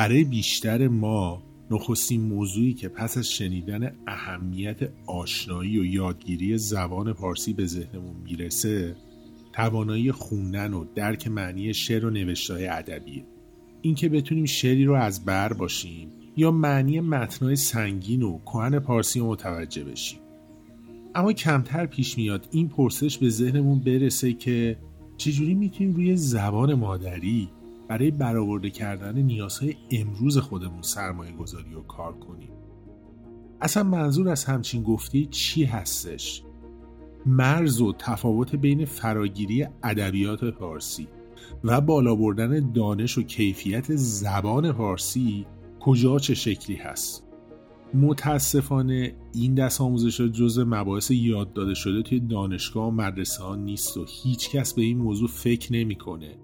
برای بیشتر ما نخستین موضوعی که پس از شنیدن اهمیت آشنایی و یادگیری زبان پارسی به ذهنمون می‌رسه توانایی خوندن و درک معنی شعر و نوشتهای ادبیه. اینکه بتونیم شعری رو از بر باشیم یا معنی متنای سنگین و کهن پارسی رو متوجه بشیم. اما کمتر پیش میاد این پرسش به ذهنمون برسه که چجوری می‌تونیم روی زبان مادری برای برآورده کردن نیازهای امروز خودمون سرمایه گذاری و کار کنیم. اصلا منظور از همچین گفته چی هستش؟ مرز و تفاوت بین فراگیری ادبیات پارسی و بالا بردن دانش و کیفیت زبان پارسی کجا چه شکلی هست؟ متاسفانه این دست آموزش جز مباحث یاد داده شده توی دانشگاه و مدرسه ها نیست و هیچ کس به این موضوع فکر نمی‌کنه.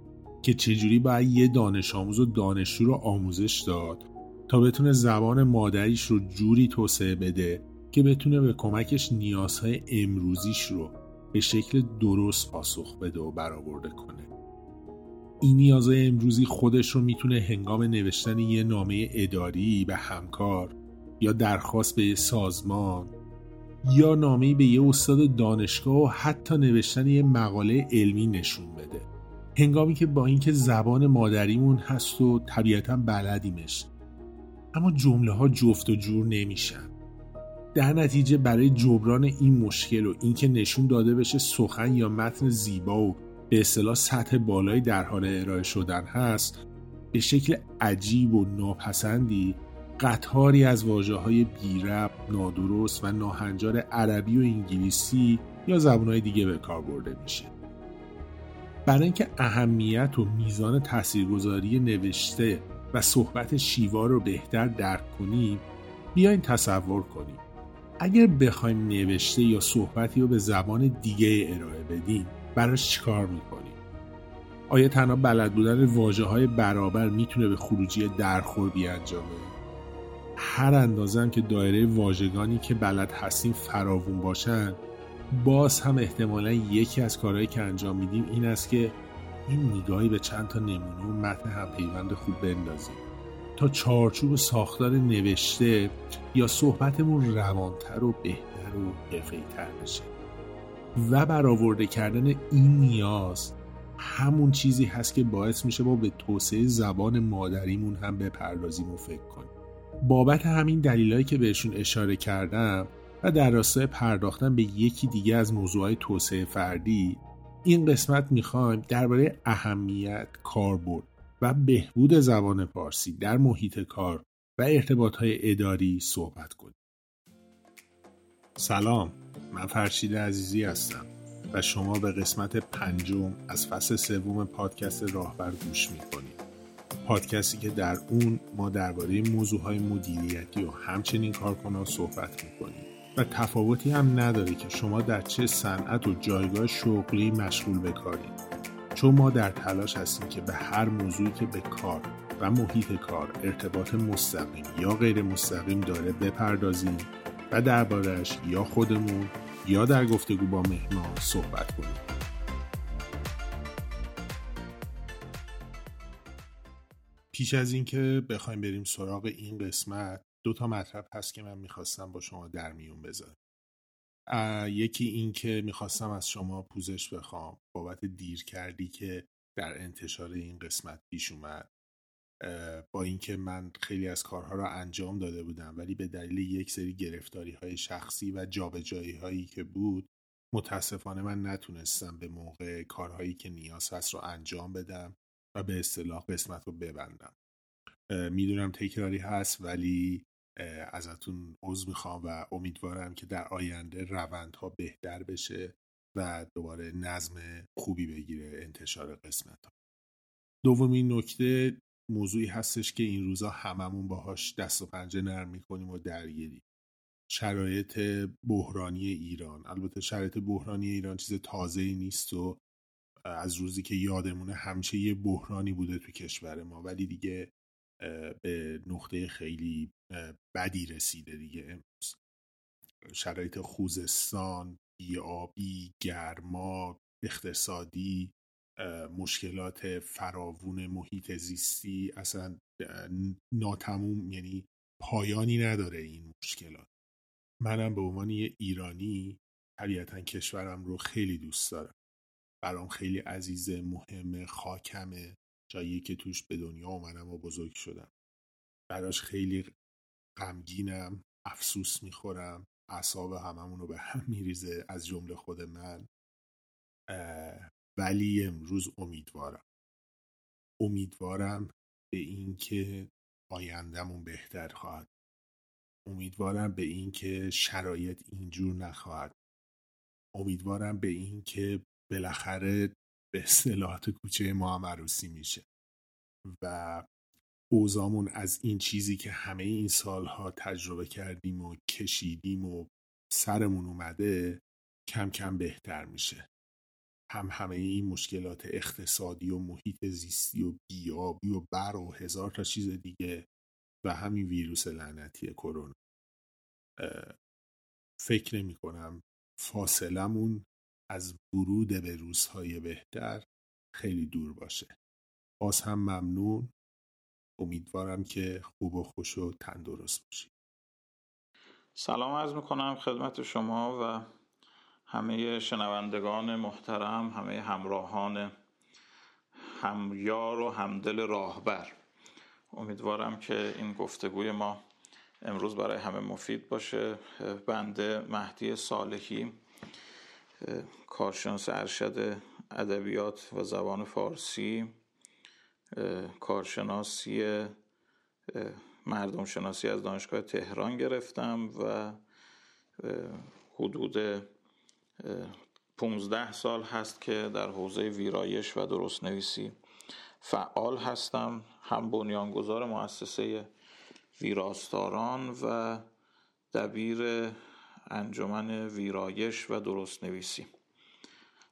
که چجوری باید یه دانش آموز و دانشجو رو آموزش داد تا بتونه زبان مادریش رو جوری توسعه بده که بتونه به کمکش نیازهای امروزیش رو به شکل درست پاسخ بده و برآورده کنه. این نیازهای امروزی خودش رو می‌تونه هنگام نوشتن یه نامه اداری به همکار یا درخواست به یه سازمان یا نامه به یه استاد دانشگاه و حتی نوشتن یه مقاله علمی نشون بده. هنگامی که با اینکه زبان مادریمون هست و طبیعتا بلدیمش اما جمله ها جفت و جور نمیشن. در نتیجه برای جبران این مشکل و اینکه نشون داده بشه سخن یا متن زیبا و به اصطلاح سطح بالایی در حال ارائه شدن هست به شکل عجیب و ناپسندی قطاری از واجه های بیرب، نادرست و ناهنجار عربی و انگلیسی یا زبانهای دیگه به کار برده میشه. برای اینکه اهمیت و میزان تاثیرگذاری نوشته و صحبت شیوا رو بهتر درک کنیم بیاین تصور کنیم. اگر بخوایم نوشته یا صحبتی رو به زبان دیگه ارائه بدیم براش چیکار می‌کنیم؟ آیا تنها بلد بودن واجه های برابر می‌تونه به خروجی درخور بیانجامه هر اندازم که دایره واژگانی که بلد هستیم فراوون باشن باز هم احتمالا یکی از کارهایی که انجام میدیم این است که این نگاهی به چند تا نمونه و متن هم پیوند خوب بندازیم. تا چارچوب ساختار نوشته یا صحبتمون روانتر و بهتر و حرفه‌ای‌تر بشه. و برآورده کردن این نیاز همون چیزی هست که باعث میشه ما به توسعه زبان مادریمون هم بپردازیم و فکر کنیم. بابت همین دلیلایی که بهشون اشاره کردم و در راستای پرداختن به یکی دیگه از موضوعهای توسعه فردی این قسمت می‌خوایم درباره اهمیت کاربرد و بهبود زبان پارسی در محیط کار و ارتباطهای اداری صحبت کنیم. سلام من فرشید عزیزی هستم و شما به قسمت پنجم از فصل سوم پادکست راهبر گوش می‌کنید. پادکستی که در اون ما درباره موضوعهای مدیریتی و همچنین کارکنان صحبت می‌کنیم. و تفاوتی هم نداره که شما در چه صنعت و جایگاه شغلی مشغول بکارید چون ما در تلاش هستیم که به هر موضوعی که به کار و محیط کار ارتباط مستقیم یا غیر مستقیم داره بپردازیم و دربارهش یا خودمون یا در گفتگو با مهمان صحبت کنیم. پیش از اینکه بخوایم بریم سراغ این قسمت دو تا مطلب هست که من می‌خواستم با شما در میون بذارم. یکی این که می‌خواستم از شما پوزش بخوام. بابت دیر کردی که در انتشار این قسمت پیش اومد. با اینکه من خیلی از کارها را انجام داده بودم ولی به دلیل یک سری گرفتاری های شخصی و جابجایی هایی که بود متاسفانه من نتونستم به موقع کارهایی که نیاز هست رو انجام بدم و به اصطلاح قسمت رو ببندم. می‌دونم تکراری هست ولی ازتون عضو می‌خوام و امیدوارم که در آینده روندها بهتر بشه و دوباره نظم خوبی بگیره انتشار قسمت ها. دومین نکته موضوعی هستش که این روزا هممون باهاش دست و پنجه نرم می‌کنیم و درگیریم. شرایط بحرانی ایران. البته شرایط بحرانی ایران چیز تازه ای نیست و از روزی که یادمونه همچه یه بحرانی بوده تو کشور ما. ولی دیگه به نقطه خیلی بدی رسیده دیگه امروز. شرایط خوزستان بیابی گرما اقتصادی مشکلات فراوون محیط زیستی اصلا ناتموم یعنی پایانی نداره این مشکلات. منم به عنوان یه ایرانی طبیعتا کشورم رو خیلی دوست دارم. برام خیلی عزیز مهم خاکمه. جایی که توش به دنیا اومدم و بزرگ شدم. براش خیلی غمگینم افسوس می‌خورم اعصاب هممون رو به هم میریزه از جمله خود من. ولی امروز امیدوارم. امیدوارم به اینکه آیندهمون بهتر خواهد. امیدوارم به اینکه شرایط اینجور نخواهد. امیدوارم به اینکه بالاخره به اصطلاحات کوچه ما هم عروسی میشه. و اوزامون از این چیزی که همه این سالها تجربه کردیم و کشیدیم و سرمون اومده کم کم بهتر میشه. هم همه این مشکلات اقتصادی و محیط زیستی و بیابی و بر و هزار تا چیز دیگه و همین ویروس لعنتی کرونا. فکر نمی کنم فاصلمون از ورود به روزهای بهتر خیلی دور باشه. باز هم ممنون. امیدوارم که خوب و خوش و تندرست باشید سلام عرض می‌کنم خدمت شما و همه شنوندگان محترم همه همراهان همیار و همدل راهبر. امیدوارم که این گفتگوی ما امروز برای همه مفید باشه. بنده مهدی صالحی کارشناس ارشد ادبیات و زبان فارسی کارشناسی مردم شناسی از دانشگاه تهران گرفتم و حدود 15 سال هست که در حوزه ویرایش و درست نویسی فعال هستم. هم بنیانگذار مؤسسه ویراستاران و دبیر انجمن ویرایش و درست نویسی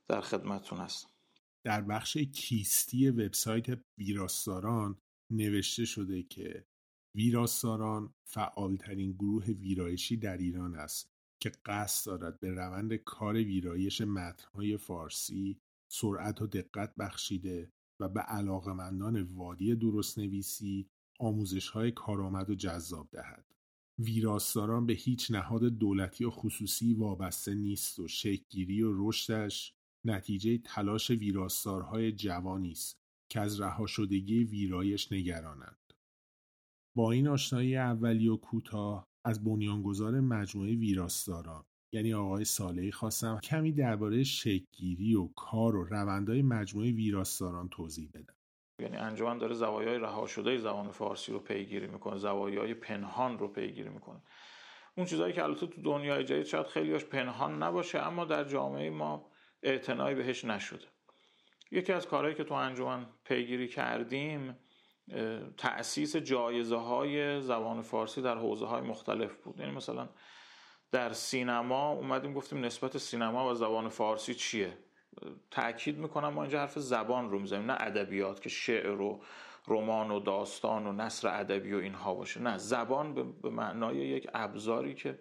در خدمتون هستم. در بخش کیستی وبسایت ویراستاران نوشته شده که ویراستاران فعالترین گروه ویرایشی در ایران است که قصد دارد به روند کار ویرایش متنهای فارسی سرعت و دقت بخشیده و به علاقمندان وادی درست نویسی آموزش های کارآمد و جذاب دهد. ویراستاران به هیچ نهاد دولتی و خصوصی وابسته نیست و شکلگیری و رشدش نتیجه تلاش ویراستارهای جوانی است که از رها شدگی ویرایش نگرانند. با این آشنایی اولی و کوتاه از بنیانگذار مجموعه ویراستاران یعنی آقای صالحی خواستم کمی درباره شکلگیری و کار و روندهای مجموعه ویراستاران توضیح بدم. یعنی انجمن داره زوایای رها شده زبان فارسی رو پیگیری می‌کنه زوایای پنهان رو پیگیری می‌کنه اون چیزهایی که البته تو دنیای جدید شاید خیلیاش پنهان نباشه اما در جامعه ما اعتنایی بهش نشده. یکی از کارهایی که تو انجمن پیگیری کردیم تأسیس جایزه های زبان فارسی در حوزه های مختلف بود. یعنی مثلا در سینما اومدیم گفتیم نسبت سینما و زبان فارسی چیه؟ تاکید می‌کنم ما اینجا حرف زبان رو می‌زنیم نه ادبیات که شعر و رمان و داستان و نصر ادبی و اینها باشه. نه زبان به معنای یک ابزاری که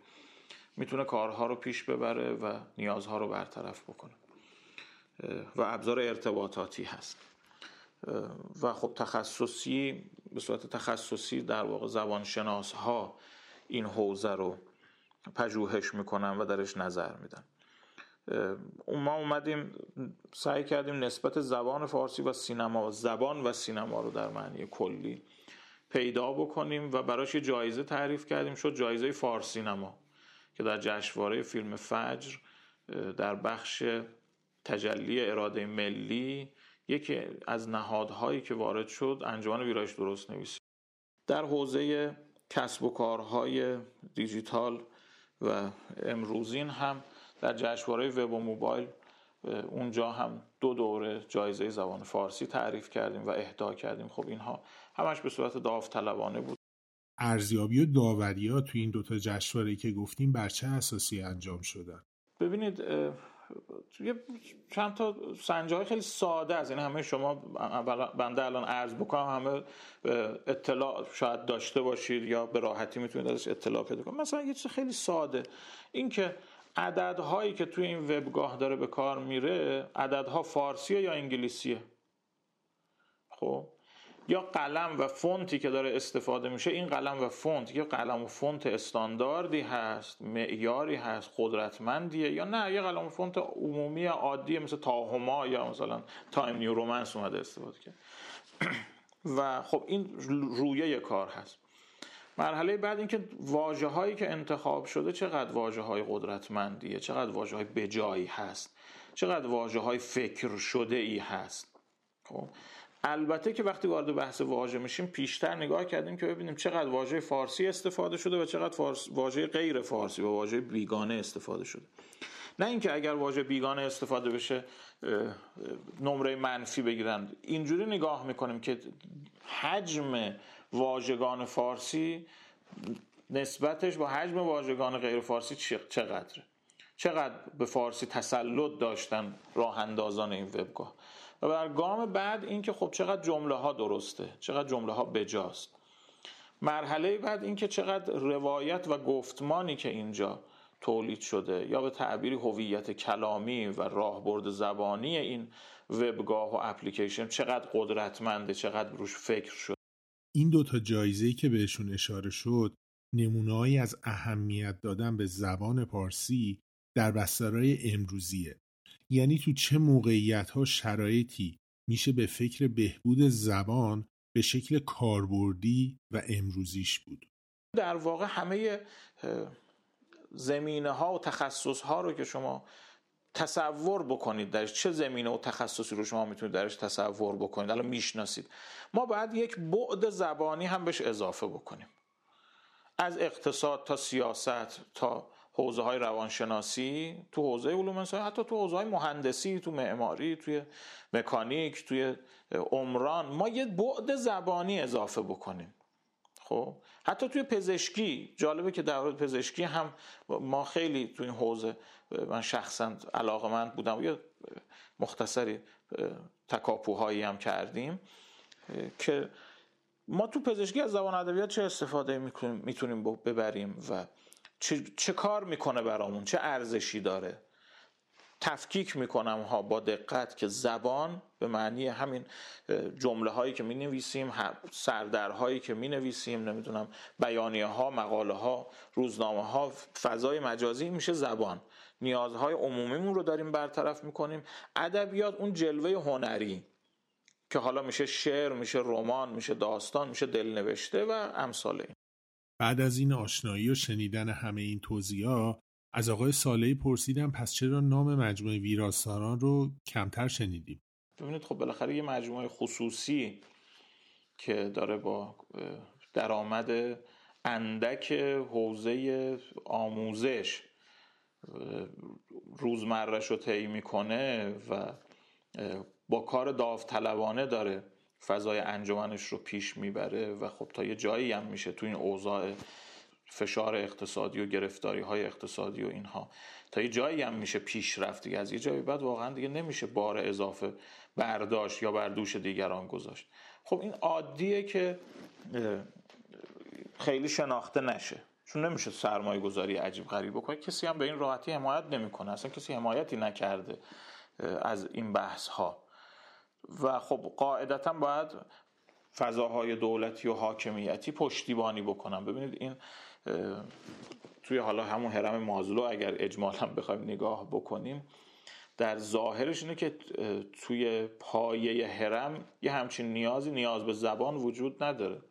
می‌تونه کارها رو پیش ببره و نیازها رو برطرف بکنه. و ابزار ارتباطاتی هست. و خب تخصصی به صورت تخصصی در واقع زبانشناس ها این حوزه رو پژوهش می‌کنن و درش نظر میدن. ما اومدیم سعی کردیم نسبت زبان فارسی و سینما زبان و سینما رو در معنی کلی پیدا بکنیم و براش یه جایزه تعریف کردیم. شد جایزه فارسی نما که در جشنواره فیلم فجر در بخش تجلی اراده ملی یکی از نهادهایی که وارد شد انجمن ویرایش درست نویسی. در حوزه کسب و کارهای دیجیتال و امروزین هم در جشنواره وب و موبایل اونجا هم دو دوره جایزه زبان فارسی تعریف کردیم و اهدا کردیم. خب اینها همش به صورت داوطلبانه بود. ارزیابی و داوری ها تو این دوتا جشنواره که گفتیم بر چه اساسی انجام شدن؟ ببینید یه چند تا سنجه های خیلی ساده است. یعنی همه شما بنده الان عرض بکنم همه اطلاع شاید داشته باشید یا به راحتی می‌تونید ازش اطلاع پیدا کنید. مثلا یه چیز خیلی ساده این که عددهایی که توی این وبگاه داره به کار میره عددها فارسیه یا انگلیسیه؟ خب یا قلم و فونتی که داره استفاده میشه این قلم و فونت یا قلم و فونت استانداردی هست معیاری هست قدرتمندیه یا نه؟ یه قلم و فونت عمومی عادیه مثل Tahoma یا مثلا Time New Romans اومده استفاده کرد. و خب این رویه کار هست. مرحله بعد اینکه واجه هایی که انتخاب شده چقدر واجه های قدرتمندیه چقدر واجه های بجایی هست چقدر واجه های فکر شده ای هست. خب البته که وقتی وارد بحث واژه میشیم پیشتر نگاه کردیم که ببینیم چقدر واژه فارسی استفاده شده و چقدر فارس واژه غیر فارسی و واژه بیگانه استفاده شده. نه اینکه اگر واژه بیگانه استفاده بشه نمره منفی بگیرن اینجوری نگاه می‌کنیم که حجم واژگان فارسی نسبتش با حجم واژگان غیر فارسی چقدره؟ چقدر به فارسی تسلط داشتن راه اندازان این وبگاه؟ و بر گام بعد اینکه خب چقدر جمله ها درسته چقدر جمله ها بجاست. مرحله بعد اینکه چقدر روایت و گفتمانی که اینجا تولید شده یا به تعبیری هویت کلامی و راهبرد زبانی این وبگاه و اپلیکیشن چقدر قدرتمنده چقدر روش فکر شده. این دوتا جایزه که بهشون اشاره شد نمونههایی از اهمیت دادن به زبان پارسی در بسترهای امروزیه. یعنی تو چه موقعیت ها شرایطی میشه به فکر بهبود زبان به شکل کاربردی و امروزیش بود؟ در واقع همه زمینه ها و تخصص ها رو که شما تصور بکنید درش چه زمینه و تخصصی رو شما می‌تونید درش تصور بکنید الان می‌شناسید. ما باید یک بعد زبانی هم بهش اضافه بکنیم. از اقتصاد تا سیاست تا حوزه های روانشناسی تو حوزه علوم انسانی حتی تو حوزه های مهندسی تو معماری توی مکانیک توی عمران ما یه بعد زبانی اضافه بکنیم. خب؟ حتی توی پزشکی جالبه که در پزشکی هم ما خیلی توی این حوزه من شخصا علاقمند بودم. یه مختصری تکاپوهایی هم کردیم که ما تو پزشکی از زبان ادبیات چه استفاده می‌تونیم ببریم و چه, چه کار می‌کنه برامون؟ چه ارزشی داره؟ تفکیک می‌کنم ها با دقت که زبان به معنی همین جمله هایی که می نویسیم سردرهایی که می نویسیم نمی‌دونم بیانیه ها مقاله ها روزنامه ها فضای مجازی میشه زبان. نیازهای عمومیمون رو داریم برطرف می‌کنیم. ادبیات اون جلوه هنری که حالا میشه شعر میشه رمان میشه داستان میشه دلنوشته و امثال این بعد از این آشنایی و شنیدن همه این توضیحات از آقای سالهی پرسیدم پس چرا نام مجموعه ویراستاران رو کمتر شنیدیم؟ ببینید خب بالاخره یه مجموعه خصوصی که داره با درآمد اندک حوزه آموزش روزمرش رو طی می‌کنه و با کار داوطلبانه داره فضای انجمنش رو پیش می‌بره و خب تا یه جایی هم میشه تو این اوضاع فشار اقتصادی و گرفتاری های اقتصادی و اینها. تا یه جایی هم میشه پیش رفت دیگه. از یه جایی بعد واقعا دیگه نمیشه بار اضافه برداشت یا بر دوش دیگران گذاشت. خب این عادیه که خیلی شناخته نشه. چون نمیشه سرمایه گذاری عجیب غریب بکنه. کسی هم به این راحتی حمایت نمی‌کنه. اصلا کسی حمایتی نکرده از این بحث ها و خب قاعدتا باید فضاهای دولتی و حاکمیتی پشتیبانی بکنن ببینید این توی حالا همون حرم مازلو اگر اجمالا بخوایم نگاه بکنیم در ظاهرش اینه که توی پایه حرم یه همچین نیازی نیاز به زبان وجود نداره.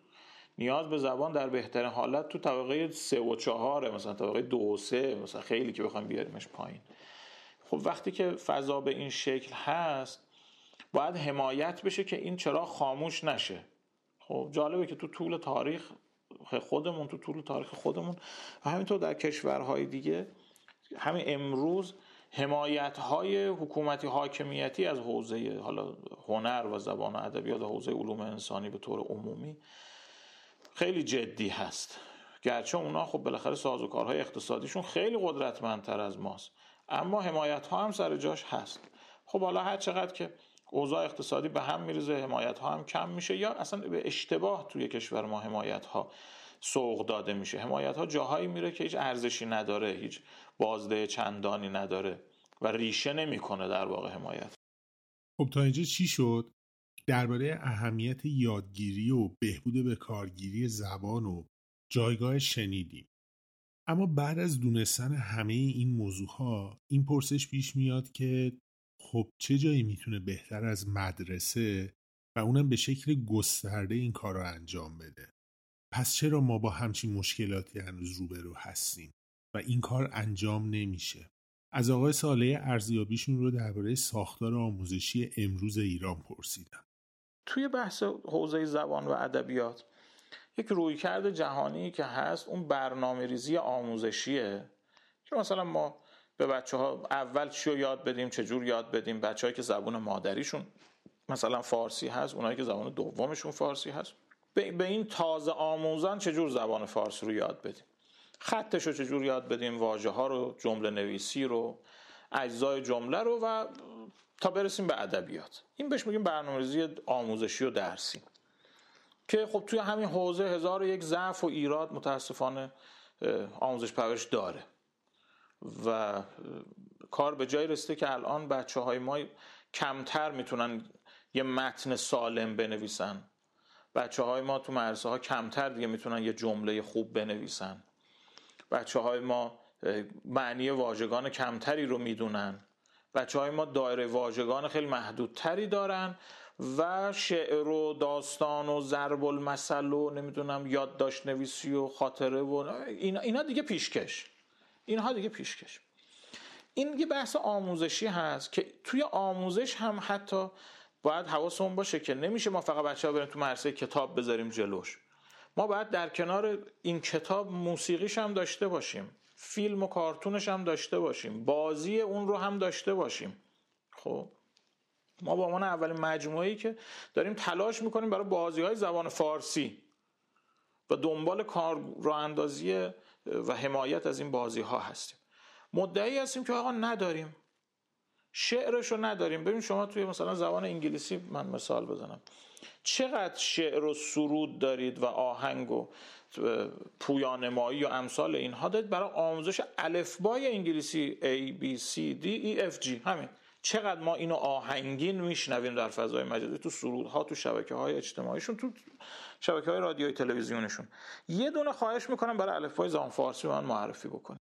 نیاز به زبان در بهترین حالت تو طبقه سه و چهاره مثلا طبقه دو و سه مثلا خیلی که بخوایم بیاریمش پایین. خب وقتی که فضا به این شکل هست باید حمایت بشه که این چرا خاموش نشه. خب جالبه که تو طول تاریخ خودمون تو طول تاریخ خودمون و همینطور در کشورهای دیگه همین امروز حمایت های حکومتی حاکمیتی از حوزه حالا هنر و زبان و ادبیات و حوزه علوم انسانی به طور عمومی خیلی جدی هست. گرچه اونا خب بالاخره سازوکارهای اقتصادیشون خیلی قدرتمندتر از ماست اما حمایت ها هم سر جاش هست. خب حالا هر چقدر که اوضاع اقتصادی به هم میریزه حمایت ها هم کم میشه یا اصلا به اشتباه توی کشور ما حمایت ها سوق داده میشه. حمایت ها جاهایی میره که هیچ ارزشی نداره هیچ بازده چندانی نداره و ریشه نمی‌کنه در واقع حمایت. خب تا اینجا چی شد؟ درباره اهمیت یادگیری و بهبود به کارگیری زبان و جایگاه شنیدیم. اما بعد از دونستن همه این موضوع ها این پرسش پیش میاد که خب چه جایی می‌تونه بهتر از مدرسه و اونم به شکل گسترده این کار رو انجام بده؟ پس چرا ما با همچین مشکلاتی هنوز روبرو هستیم و این کار انجام نمیشه؟ از آقای ساله ارزیابیشون رو درباره ساختار آموزشی امروز ایران پرسیدم. توی بحث حوزه زبان و ادبیات یک رویکرد جهانی که هست اون برنامه ریزی آموزشیه که مثلا ما به بچه ها اول چی رو یاد بدیم چجور یاد بدیم؟ بچه که زبان مادریشون مثلا فارسی هست اونایی که زبان دومشون فارسی هست. به این تازه آموزان چجور زبان فارسی رو یاد بدیم؟ خطش رو چجور یاد بدیم؟ واژه ها رو جمله نویسی رو اجزای جمله رو و تا برسیم به ادبیات. این بهش میگیم برنامه‌ریزی آموزشی و درسی. که خب توی همین حوزه هزار و یک ضعف و ایراد متاسفانه آموزش پرورش داره. و کار به جای رسیده که الان بچه های ما کمتر می‌تونن یه متن سالم بنویسن. بچه های ما تو مدرسه ها کمتر دیگه می‌تونن یه جمله خوب بنویسن. بچه های ما معنی واژگان کمتری رو می‌دونن. بچه های ما دایره واژگان خیلی محدودتری دارن و شعر و داستان و ضرب المثل و نمی‌دونم یادداشت نویسی و خاطره و اینا, اینا دیگه پیشکش. اینها دیگه پیشکش این یه بحث آموزشی هست که توی آموزش هم حتی باید حواسمون باشه که نمیشه ما فقط بچه ها بریم تو مرسه کتاب بذاریم جلوش. ما باید در کنار این کتاب موسیقیش هم داشته باشیم فیلم و کارتونش هم داشته باشیم بازی اون رو هم داشته باشیم. خب ما با عنوان اولین مجموعه که داریم تلاش می‌کنیم برای بازی های زبان فارسی و دنبال کار راه اندازی و حمایت از این بازی ها هستیم. مدعی هستیم که آقا نداریم. شعرش رو نداریم. ببین شما توی مثلا زبان انگلیسی من مثال بزنم. چقدر شعر و سرود دارید و آهنگ و پویانمایی و امثال اینها دارید؟ برای آموزش الفبای انگلیسی A B C D E F G. همین. چقدر ما اینو آهنگین میشنویم در فضای مجازی تو سرودها تو شبکه های اجتماعیشون تو شبکه های رادیوی تلویزیونشون. یه دونه خواهش می‌کنم برای الفبای زبان فارسی من معرفی بکنیم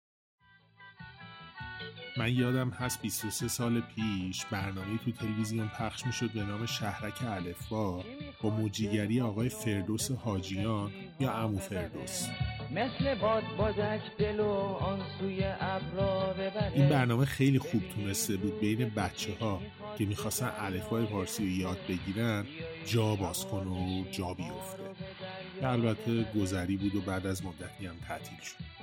من یادم هست 23 سال پیش برنامه تو تلویزیون پخش می‌شد به نام شهرک الفبا با موجیگری آقای فردوس حاجیان یا امو فردوس. مثل باد بادک دل و آن سوی این برنامه خیلی خوب تونسته بود بین بچه ها که می‌خواستن الفبای فارسی رو یاد بگیرن جا باز کنه و جا بیفته. البته گذری بود و بعد از مدتی هم تعطیل شد.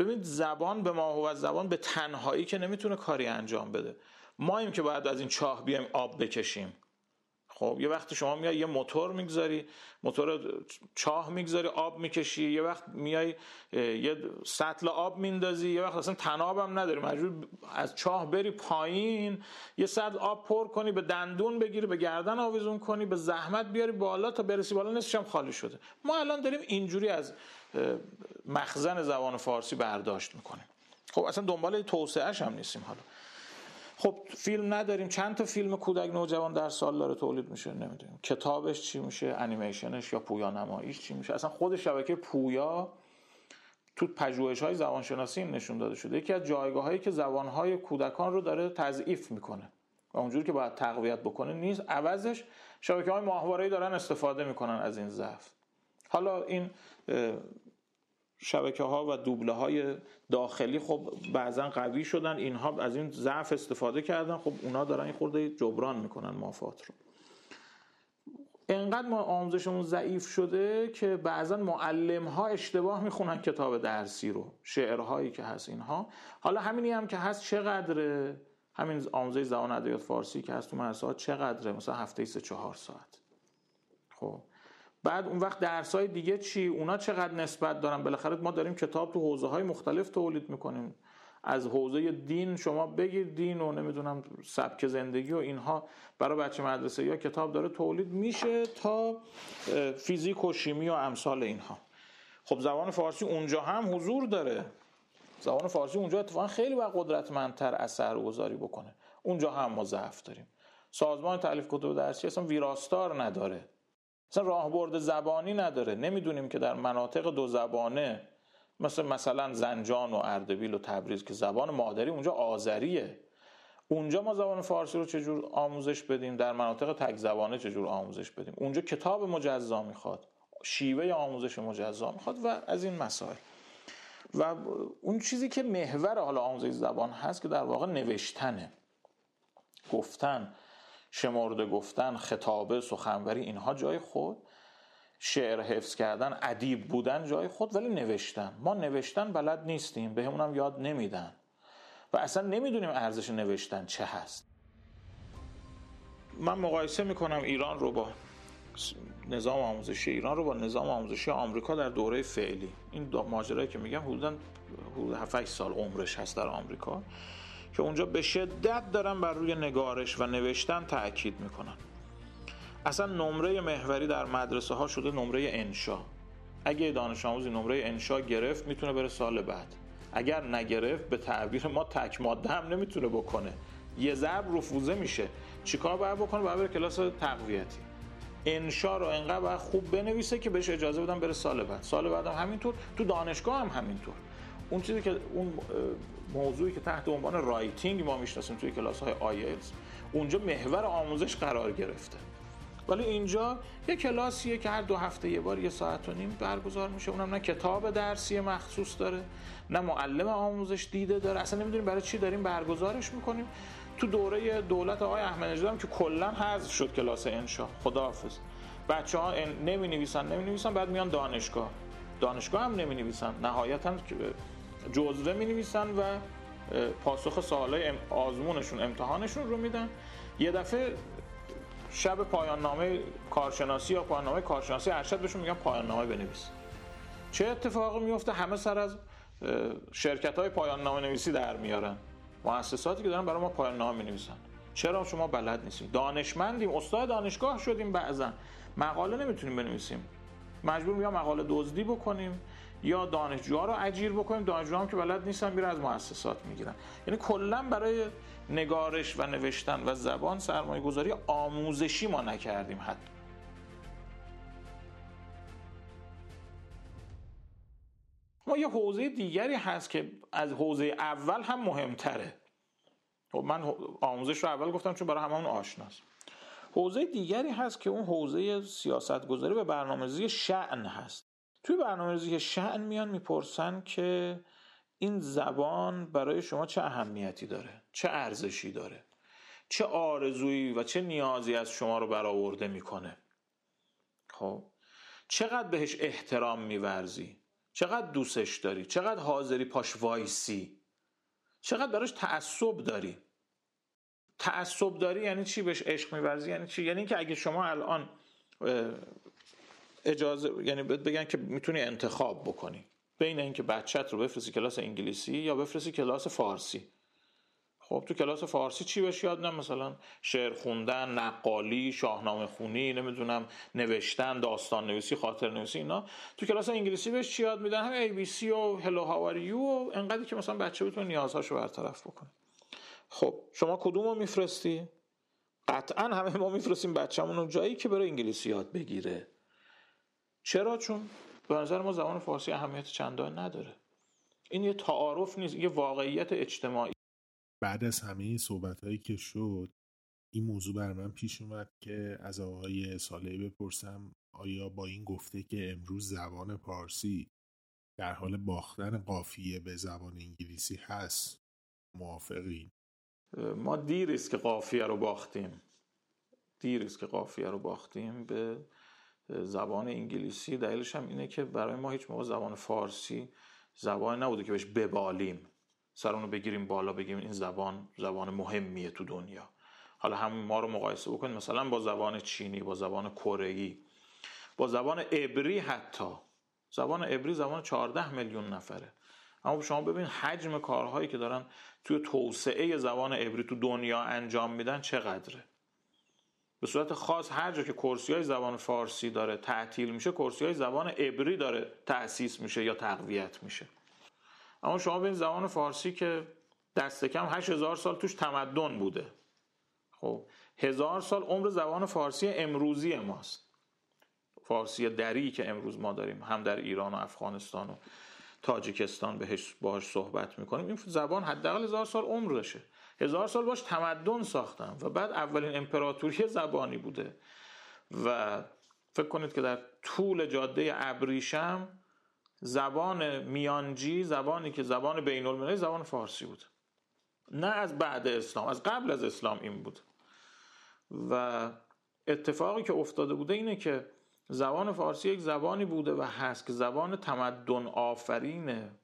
ببینید زبان به ما زبان به تنهایی که نمی‌تونه کاری انجام بده. ما ایم که باید از این چاه بیایم آب بکشیم. خب یه وقت شما میای یه موتور می‌گذاری موتور چاه می‌گذاری آب می‌کشی یه وقت میای یه سطل آب میندازی یه وقت اصلا تناب هم نداری مجبور از چاه بری پایین یه سطل آب پر کنی به دندون بگیری به گردن آویزون کنی به زحمت بیاری بالا تا برسی بالا نصفش هم خالی شده. ما الان داریم اینجوری از مخزن زبان فارسی برداشت می‌کنیم. خب اصلا دنبال توسعهش هم نیستیم حالا. خب فیلم نداریم. چند تا فیلم کودک نوجوان در سال داره تولید میشه؟ نمی‌دونیم کتابش چی میشه؟ انیمیشنش یا پویا نماییش چی میشه؟ اصلا خود شبکه پویا تو پژوهش های زبانشناسی نشون داده شده. یکی از جایگاه هایی که زبان های کودکان رو داره تضعیف می‌کنه و اونجوری که باید تقویت بکنه نیست. عوضش شبکه های ماهواره دارن استفاده می‌کنن از این ضعف. حالا این شبکه ها و دوبله های داخلی خب بعضا قوی شدن. اینها از این ضعف استفاده کردن. خب اونا دارن این خورده جبران می‌کنن مافات رو. انقدر ما آموزشمون ضعیف شده که بعضا معلم ها اشتباه می‌خونن کتاب درسی رو شعرهایی که هست اینها. حالا همینی هم که هست چقدره؟ همین آموزش زبان ادبیات فارسی که هست تو مدرسه چقدره؟ مثلا هفته سه چهار ساعت. خب. بعد اون وقت درس های دیگه چی؟ اونا چقدر نسبت دارن؟ بالاخره ما داریم کتاب تو حوزه های مختلف تولید می‌کنیم. از حوزه دین شما بگیر دین و نمی‌دونم سبک زندگی و اینها برای بچه مدرسه یا کتاب داره تولید میشه تا فیزیک و شیمی و امثال اینها. خب زبان فارسی اونجا هم حضور داره. زبان فارسی اونجا اتفاقا خیلی باید قدرتمندتر اثر گذاری بکنه. اونجا هم ما ضعف داریم. سازمان تعلیف کتب درسی اصلا ویراستار نداره. اصلا راهبرد زبانی نداره. نمی‌دونیم که در مناطق دو زبانه مثل مثلا زنجان و اردبیل و تبریز که زبان مادری اونجا آذریه. اونجا ما زبان فارسی رو چجور آموزش بدیم؟ در مناطق تک زبانه چجور آموزش بدیم؟ اونجا کتاب مجزا می‌خواد شیوه آموزش مجزا می‌خواد و از این مسائل. و اون چیزی که محور حالا آموزش زبان هست که در واقع نوشتنه. گفتن. شمرده گفتن خطابه سخنوری اینها جای خود. شعر حفظ کردن ادیب بودن جای خود ولی نوشتن. ما نوشتن بلد نیستیم به همونم یاد نمیدن. و اصلا نمی‌دونیم ارزش نوشتن چه هست. من مقایسه می‌کنم ایران رو با نظام آموزشی ایران رو با نظام آموزشی آمریکا در دوره فعلی. این ماجرایی که میگم حدودا 7 سال عمرش هست در آمریکا. که اونجا به شدت دارن بر روی نگارش و نوشتن تاکید می‌کنن. اصلا نمره محوری در مدرسه ها شده نمره انشا. اگه دانش آموزی نمره انشا گرفت می‌تونه بره سال بعد. اگر نگرفت به تعبیر ما تک ماده هم نمی‌تونه بکنه. یه ضرب رفوزه میشه. چیکار باید بکنه؟ باید بره کلاس تقویتی. انشا رو انقدر باید خوب بنویسه که بهش اجازه بدن بره سال بعد. سال بعد هم همینطور تو دانشگاه هم همینطور. اون چیزی که اون موضوعی که تحت عنوان writing ما می‌شناسیم توی کلاس های آیلز اونجا محور آموزش قرار گرفته. ولی اینجا یه کلاسیه که هر دو هفته یه بار یه ساعت و نیم برگزار میشه. اونم نه کتاب درسی مخصوص داره نه معلم آموزش دیده داره. اصلا نمی‌دونیم برای چی داریم برگزارش می‌کنیم. تو دوره دولت آقای احمدی هم که کلا حذف شد کلاس انشا. خداحافظ. بچه ها نمی نویسن نمی نویسن بعد میان دانشگاه. دانشگاه هم نمی نویسن نهایتا جزوه می نویسن و پاسخ سوالای آزمونشون امتحانشون رو میدن. یه دفعه شب پایان نامه کارشناسی یا پایان نامه کارشناسی ارشد بهشون میگن پایان نامه بنویس. چه اتفاقی میفته همه سر از شرکت های پایان نامه نویسی در میارن. مؤسساتی که دارن برای ما پایان نامه نویسن چرا شما بلد نیستیم دانشمندیم استاد دانشگاه شدیم بعضا. مقاله نمی‌تونیم بنویسیم. مجبور یا مقاله دزدی بکنیم. یا دانشجوها رو اجیر بکنیم. دانشجوها هم که بلد نیستن میره از مؤسسات می‌گیرن. یعنی کلا برای نگارش و نوشتن و زبان سرمایه گذاری آموزشی ما نکردیم حتی ما یه حوزه دیگری هست که از حوزه اول هم مهمتره. خب من آموزش رو اول گفتم چون برای همون آشناست. حوزه دیگری هست که اون حوزه سیاست گذاری و برنامه‌ریزی شعن هست. توی برنامه‌ریزی شعن میان می‌پرسن که این زبان برای شما چه اهمیتی داره؟ چه ارزشی داره؟ چه آرزویی و چه نیازی از شما رو برآورده می‌کنه؟ خب چقدر بهش احترام میورزی؟ چقدر دوستش داری؟ چقدر حاضری پاش وایسی؟ چقدر براش تعصب داری؟ تعصب داری یعنی چی بهش عشق میورزی؟ یعنی چی؟ یعنی اینکه اگه شما الان اجازه یعنی بگن که می‌تونی انتخاب بکنی. بین اینکه بچت رو بفرستی کلاس انگلیسی یا بفرستی کلاس فارسی. خب تو کلاس فارسی چی بهش یاد نه مثلا شعر خوندن نقالی شاهنامه خونی نمی‌دونم نوشتن داستان نویسی خاطر نویسی اینا. تو کلاس انگلیسی بهش چی یاد میدن؟ هم ABC و هلو هاوریو و انقدری که مثلا بچه بتونه نیازهاشو برطرف بکنه. خب شما کدوم رو میفرستی؟ قطعا همه ما میفرستیم بچه‌مون رو جایی که بره انگلیسی یاد بگیره. چرا؟ چون به نظر ما زبان فارسی اهمیت چندان نداره. این یه تعارف نیست یه واقعیت اجتماعی. بعد از همه این صحبت هایی که شد این موضوع بر من پیش اومد که از آقای ساله بپرسم آیا با این گفته که امروز زبان پارسی در حال باختن قافیه به زبان انگلیسی هست موافقین؟ ما دیر است که قافیه رو باختیم. دیر است که قافیه رو باختیم به زبان انگلیسی دلیلش هم اینه که برای ما هیچ موقع زبان فارسی زبان نبوده که بهش ببالیم. سر اونو بگیریم بالا بگیم این زبان زبان مهمیه تو دنیا. حالا هم ما رو مقایسه بکنیم مثلا با زبان چینی با زبان کره با زبان عبری حتی. زبان عبری زبان 14 میلیون نفره. اما شما ببین حجم کارهایی که دارن توی توسعه زبان عبری تو دنیا انجام میدن چقدره؟ به صورت خاص هر جا که کرسی های زبان فارسی داره تعطیل میشه کرسی های زبان عبری داره تأسیس میشه یا تقویت میشه. اما شما به این زبان فارسی که دست کم 8000 سال توش تمدن بوده. خب هزار سال عمر زبان فارسی امروزی ماست. فارسی دری که امروز ما داریم هم در ایران و افغانستان و تاجیکستان بهش باهاش صحبت می‌کنیم. این زبان حداقل هزار سال عمر داشته هزار سال باش تمدن ساختم و بعد اولین امپراتوری زبانی بوده. و فکر کنید که در طول جاده ابریشم زبان میانجی زبانی که زبان بین المللی زبان فارسی بود. نه از بعد اسلام از قبل از اسلام این بود. و اتفاقی که افتاده بوده اینه که زبان فارسی یک زبانی بوده و هست که زبان تمدن آفرینه.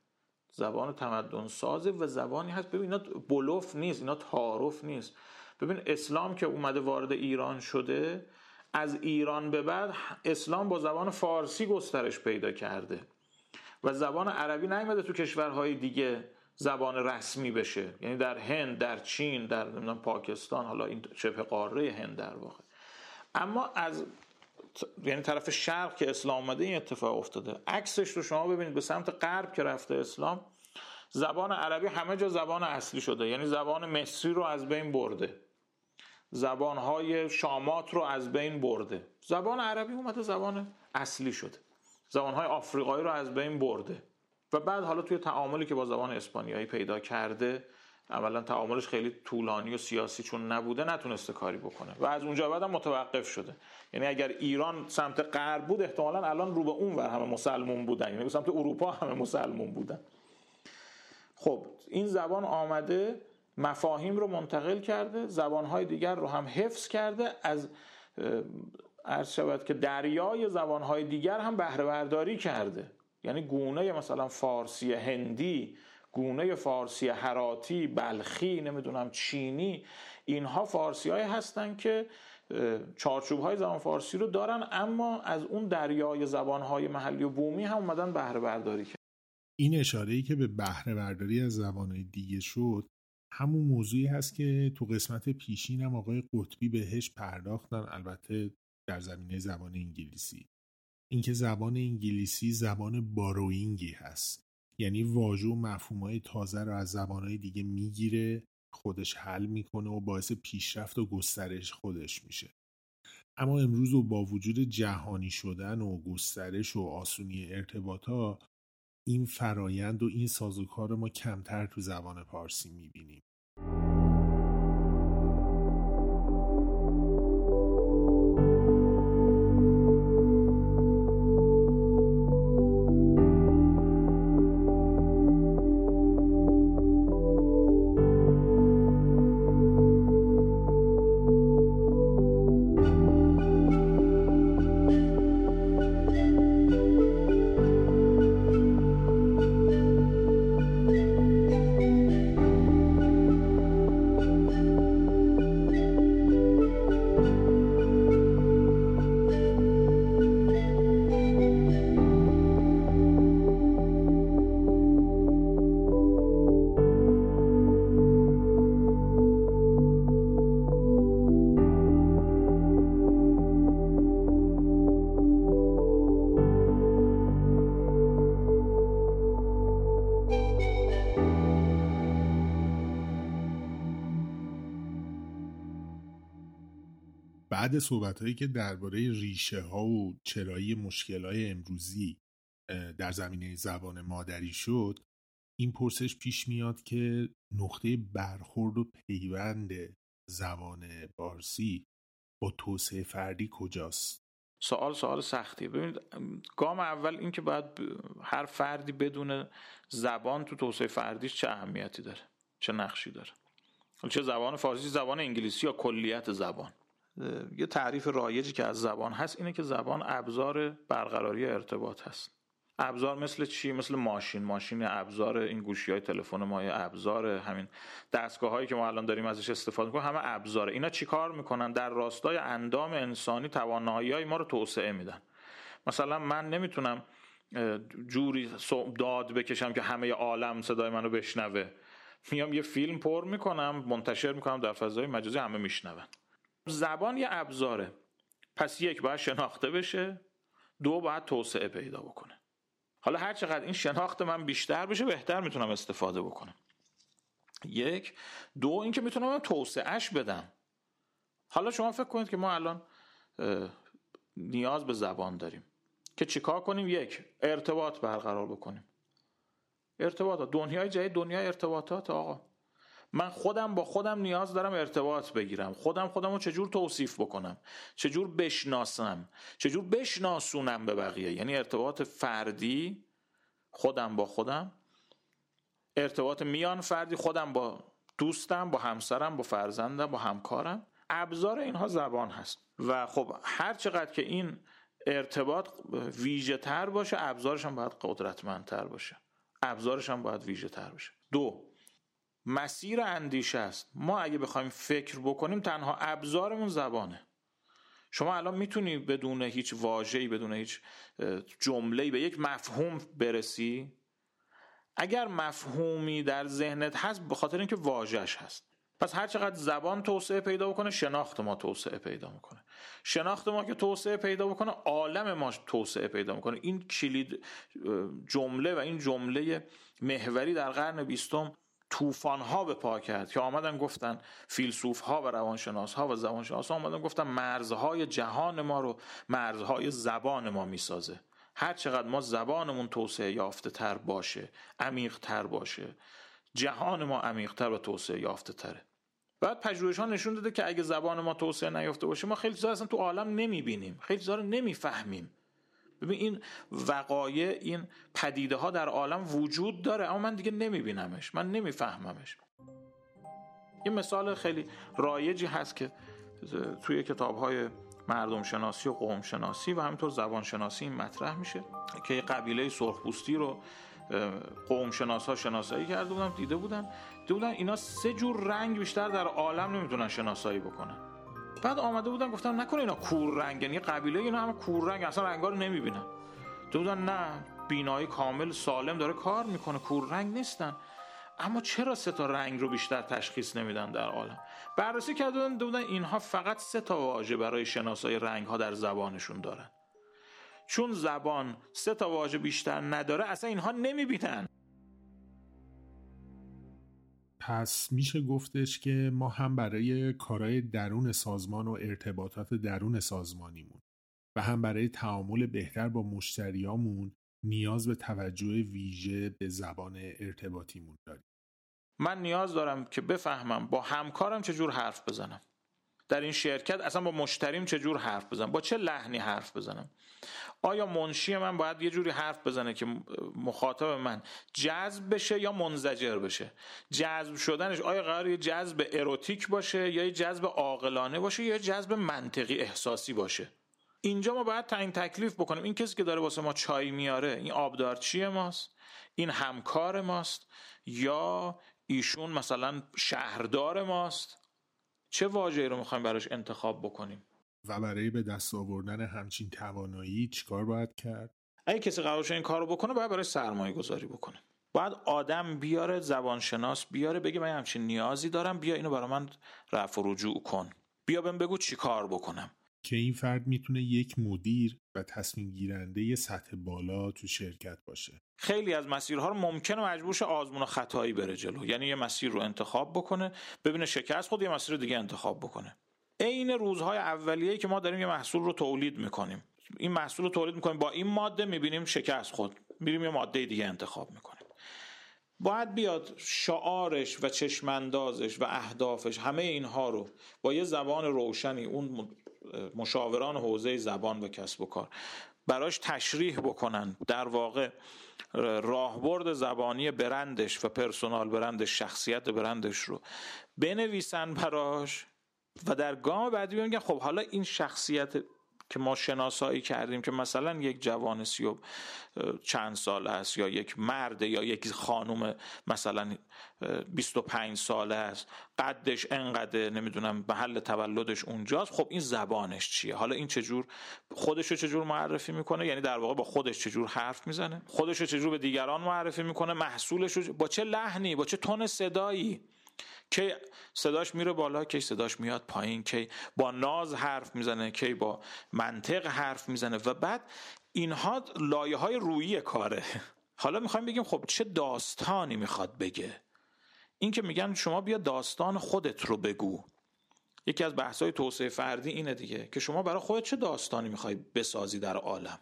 زبان تمدن سازه و زبانی هست. ببین اینا بلوف نیست اینا تعارف نیست. ببین اسلام که اومده وارد ایران شده از ایران به بعد اسلام با زبان فارسی گسترش پیدا کرده و زبان عربی نیومده تو کشورهای دیگه زبان رسمی بشه. یعنی در هند در چین در پاکستان حالا این شبه قاره هند در واقع. اما از یعنی طرف شرق که اسلام آمده این اتفاق افتاده. عکسش رو شما ببینید به سمت غرب که رفته اسلام زبان عربی همه جا زبان اصلی شده. یعنی زبان مصری رو از بین برده. زبانهای شامات رو از بین برده. زبان عربی اومده زبان اصلی شده. زبانهای آفریقایی رو از بین برده. و بعد حالا توی تعاملی که با زبان اسپانیایی پیدا کرده اولا تعاملش خیلی طولانی و سیاسی چون نبوده نتونسته کاری بکنه. و از اونجا بعدم متوقف شده. یعنی اگر ایران سمت غرب بود احتمالا الان رو به اون ور همه مسلمون بودن. یعنی سمت اروپا همه مسلمون بودن. خب این زبان آمده مفاهیم رو منتقل کرده زبانهای دیگر رو هم حفظ کرده. از عرض شود که دریای زبانهای دیگر هم بهره برداری کرده. یعنی گونه مثلا فارسی هندی گونه فارسی هراتی بلخی نمی‌دونم چینی اینها فارسی های هستن که چارچوب های زبان فارسی رو دارن اما از اون دریای زبان های محلی و بومی هم اومدن بهره برداری کرد این اشاره ای که به بهره برداری از زبان دیگه شد همون موضوعی هست که تو قسمت پیشین هم آقای قطبی بهش پرداختن البته در زمینه زبان انگلیسی. اینکه زبان انگلیسی زبان باروینگی هست. یعنی واژه و مفهومهای تازه رو از زبانهای دیگه می‌گیره خودش حل می‌کنه و باعث پیشرفت و گسترش خودش میشه. اما امروز و با وجود جهانی شدن و گسترش و آسونی ارتباطات این فرایند و این سازوکار ما کمتر تو زبان پارسی می‌بینیم. صحبت هایی که درباره ریشه ها و چرایی مشکل های امروزی در زمینه زبان مادری شد این پرسش پیش میاد که نقطه برخورد و پیوند زبان بارسی با توسعه فردی کجاست؟ سوال سوال سختی ببینید گام اول این که باید هر فردی بدون زبان تو توسعه فردیش چه اهمیتی داره چه نقشی داره؟ چه زبان فارسی زبان انگلیسی یا کلیت زبان؟ یه تعریف رایجی که از زبان هست اینه که زبان ابزار برقراری ارتباط هست. ابزار مثل چی؟ مثل ماشین. ماشین ابزار این گوشی های تلفن ما ابزار همین دستگاه هایی که ما الان داریم ازش استفاده می‌کنیم همه ابزاره. اینا چیکار می‌کنن؟ در راستای اندام انسانی توانایی های ما رو توسعه میدن. مثلا من نمی‌تونم جوری داد بکشم که همه عالم صدای منو بشنوه. میام یه فیلم پر می‌کنم منتشر می‌کنم در فضای مجازی همه میشنون. زبان یه ابزاره. پس یک باید شناخته بشه دو باید توسعه پیدا بکنه. حالا هر چقدر این شناخت من بیشتر بشه بهتر می‌تونم استفاده بکنم. یک. دو اینکه می‌تونم توسعهش بدم. حالا شما فکر کنید که ما الان نیاز به زبان داریم. که چیکار کنیم؟ یک ارتباط برقرار بکنیم. ارتباطات. دنیای جدید دنیای ارتباطات آقا. من خودم با خودم نیاز دارم ارتباط بگیرم. خودم خودم رو چجور توصیف بکنم؟ چجور بشناسم؟ چجور بشناسونم به بقیه؟ یعنی ارتباط فردی خودم با خودم ارتباط میان فردی خودم با دوستم با همسرم با فرزندم با همکارم. ابزار اینها زبان هست. و خب هر چقدر که این ارتباط ویژه تر باشه ابزارش هم باید قدرتمندتر باشه. ابزارش هم باید ویژه تر باشه. دو مسیر اندیشه است. ما اگه بخوایم فکر بکنیم تنها ابزارمون زبانه. شما الان می‌تونی بدون هیچ واژه‌ای بدون هیچ جمله‌ای به یک مفهوم برسی؟ اگر مفهومی در ذهنت هست به خاطر اینکه واژهش هست. پس هر چقدر زبان توسعه پیدا بکنه شناخت ما توسعه پیدا می‌کنه. شناخت ما که توسعه پیدا بکنه عالم ما توسعه پیدا می‌کنه. این کلید جمله و این جمله محوری در قرن بیستم طوفان ها به پا کرد که آمدن گفتن فیلسوف ها و روانشناس ها و زبانشناس ها آمدن گفتن مرزهای جهان ما رو مرزهای زبان ما می‌سازه. هر چقدر ما زبانمون توسعه یافته تر باشه عمیق تر باشه جهان ما عمیقتر و توسعه یافته تره بعد پژوهش ها نشون داده که اگه زبان ما توسعه نیافته باشه ما خیلی چیزا اصلا تو عالم نمی‌بینیم. خیلی چیزا رو نمی‌فهمیم. ببین این وقایع این پدیده ها در عالم وجود داره اما من دیگه نمیبینمش من نمیفهممش. این مثال خیلی رایجی هست که توی کتاب های مردم شناسی و قوم شناسی و همینطور زبان شناسی این مطرح میشه که یه قبیله سرخپوستی رو قوم شناس ها شناسایی کرده بودن دیده بودن دیده بودن اینا سه جور رنگ بیشتر در عالم نمی‌تونن شناسایی بکنن. بعد آمده بودن گفتن نکنه اینا کور رنگ یعنی قبیله اینا همه کور رنگ اصلا رنگا رو نمی‌بینن. دیده بودن نه بینایی کامل سالم داره کار می‌کنه کور رنگ نیستن. اما چرا سه تا رنگ رو بیشتر تشخیص نمیدن در عالم؟ بررسی کرده بودن اینها فقط سه تا واژه برای شناسایی رنگ ها در زبانشون دارن. چون زبان سه تا واژه بیشتر نداره اصلا اینها نمی‌بینن. پس میشه گفتش که ما هم برای کارهای درون سازمان و ارتباطات درون سازمانیمون و هم برای تعامل بهتر با مشتریامون نیاز به توجه ویژه به زبان ارتباطیمون داریم. من نیاز دارم که بفهمم با همکارم چجور حرف بزنم. در این شرکت اصلا با مشتریم چجور حرف بزنم؟ با چه لحنی حرف بزنم؟ آیا منشی من باید یه جوری حرف بزنه که مخاطب من جذب بشه یا منزجر بشه؟ جذب شدنش آیا قرار یه جذب اروتیک باشه یا یه جذب عاقلانه باشه یا جذب منطقی احساسی باشه؟ اینجا ما باید تعیین تکلیف بکنیم. این کسی که داره واسه ما چای میاره این آبدارچی ماست؟ این همکار ماست؟ یا ایشون مثلا شهردار ماست؟ چه واژه‌ای رو می‌خوایم براش انتخاب بکنیم؟ و برای به دست آوردن همچین توانایی چیکار باید کرد؟ اگه کسی قرار این کار رو بکنه باید برای سرمایه گذاری بکنه. باید آدم بیاره زبانشناس بیاره بگه من همچین نیازی دارم بیا اینو برای من رفع و رجوع کن. بیا بهم بگو چی کار بکنم. که این فرد می‌تونه یک مدیر و تصمیم گیرنده یه سطح بالا تو شرکت باشه. خیلی از مسیرها رو ممکنه مجبورش آزمون و خطایی بره جلو. یعنی یه مسیر رو انتخاب بکنه ببینه شکست خود یه مسیر دیگه انتخاب بکنه. عین روزهای اولیه که ما داریم یه محصول رو تولید می‌کنیم. این محصول رو تولید می‌کنیم با این ماده می‌بینیم شکست خود میریم یه ماده دیگه انتخاب می‌کنیم باید بیاد شعارش و چشماندازش و اهدافش همه اینها رو با یه زبان روشنی اون مشاوران حوزه زبان و کسب و کار براش تشریح بکنن. در واقع راهبرد زبانی برندش و پرسونال برندش شخصیت برندش رو بنویسن براش و در گام بعدی میگن خب حالا این شخصیت که ما شناسایی کردیم که مثلا یک جوان سی و چند ساله است یا یک مرد یا یک خانوم مثلا 25 ساله است قدش انقدر نمی‌دونم محل تولدش اونجاست خب این زبانش چیه؟ حالا این چجور خودش رو چجور معرفی می‌کنه؟ یعنی در واقع با خودش چجور حرف می‌زنه؟ خودش رو چجور به دیگران معرفی می‌کنه؟ محصولش با چه لحنی؟ با چه تون صدایی؟ کی صداش میره بالا کی صداش میاد پایین کی با ناز حرف می‌زنه کی با منطق حرف می‌زنه. و بعد اینها لایه های رویی کاره. حالا می‌خوایم بگیم خب چه داستانی می‌خواد بگه. این که میگن شما بیا داستان خودت رو بگو. یکی از بحث‌های توسعه فردی اینه دیگه که شما برای خودت چه داستانی می‌خوای بسازی در عالم؟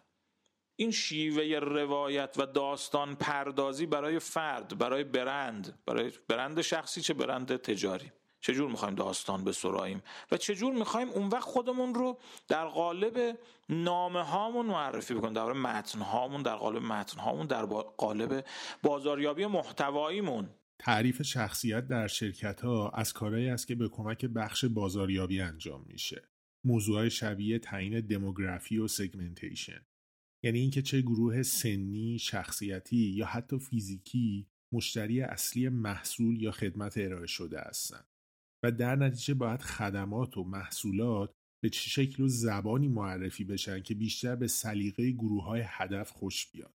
این شیوه روایت و داستان پردازی برای فرد برای برند برای برند شخصی چه برند تجاری؟ چجور می‌خوایم داستان بسراییم؟ و چجور می‌خوایم اون وقت خودمون رو در قالب نامه هامون معرفی بکنیم؟ در متن هامون در قالب متن هامون در قالب بازاریابی محتواییمون. تعریف شخصیت در شرکت ها از کارهایی است که به کمک بخش بازاریابی انجام میشه. موضوع شبیه تعیین دموگرافی و سگمنتیشن یعنی اینکه چه گروه سنی، شخصیتی یا حتی فیزیکی مشتری اصلی محصول یا خدمت ارائه شده هستند و در نتیجه باید خدمات و محصولات به چه شکل و زبانی معرفی بشن که بیشتر به سلیقه گروه های هدف خوش بیاد.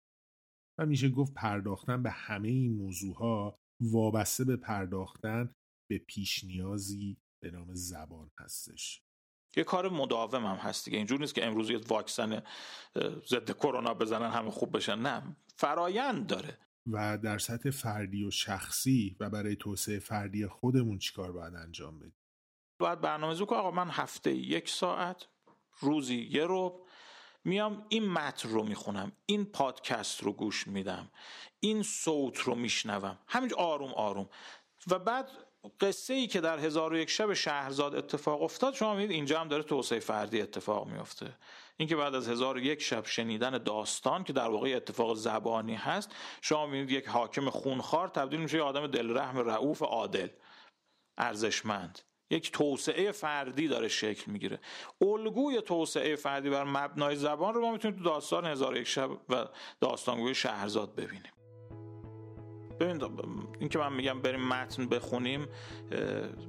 و میشه گفت پرداختن به همه این موضوع ها وابسته به پرداختن به پیش نیازی به نام زبان هستش. یه کار مداوم هم هست دیگه. اینجور نیست که امروز یه واکسن ضد کرونا بزنن همه خوب بشن. نه فرایند داره. و در سطح فردی و شخصی و برای توسعه فردی خودمون چیکار باید انجام بدیم؟ باید برنامه که آقا من هفته یک ساعت روزی یه رو میام این متن رو می‌خونم این پادکست رو گوش میدم این صوت رو میشنوم. همینج آروم آروم. و بعد قصه ای که در هزار و یک شب شهرزاد اتفاق افتاد شما می‌دید اینجا هم داره توسعه فردی اتفاق میفته اینکه بعد از هزار و یک شب شنیدن داستان که در واقع اتفاق زبانی هست شما می‌دید یک حاکم خونخوار تبدیل میشه یه آدم دلرحم رعوف عادل ارزشمند. یک توسعه فردی داره شکل می‌گیره. الگوی توسعه فردی بر مبنای زبان رو ما می‌تونیم تو داستان هزار یک شب و داستانگوی شهرزاد ببینیم. ببین این که من میگم بریم متن بخونیم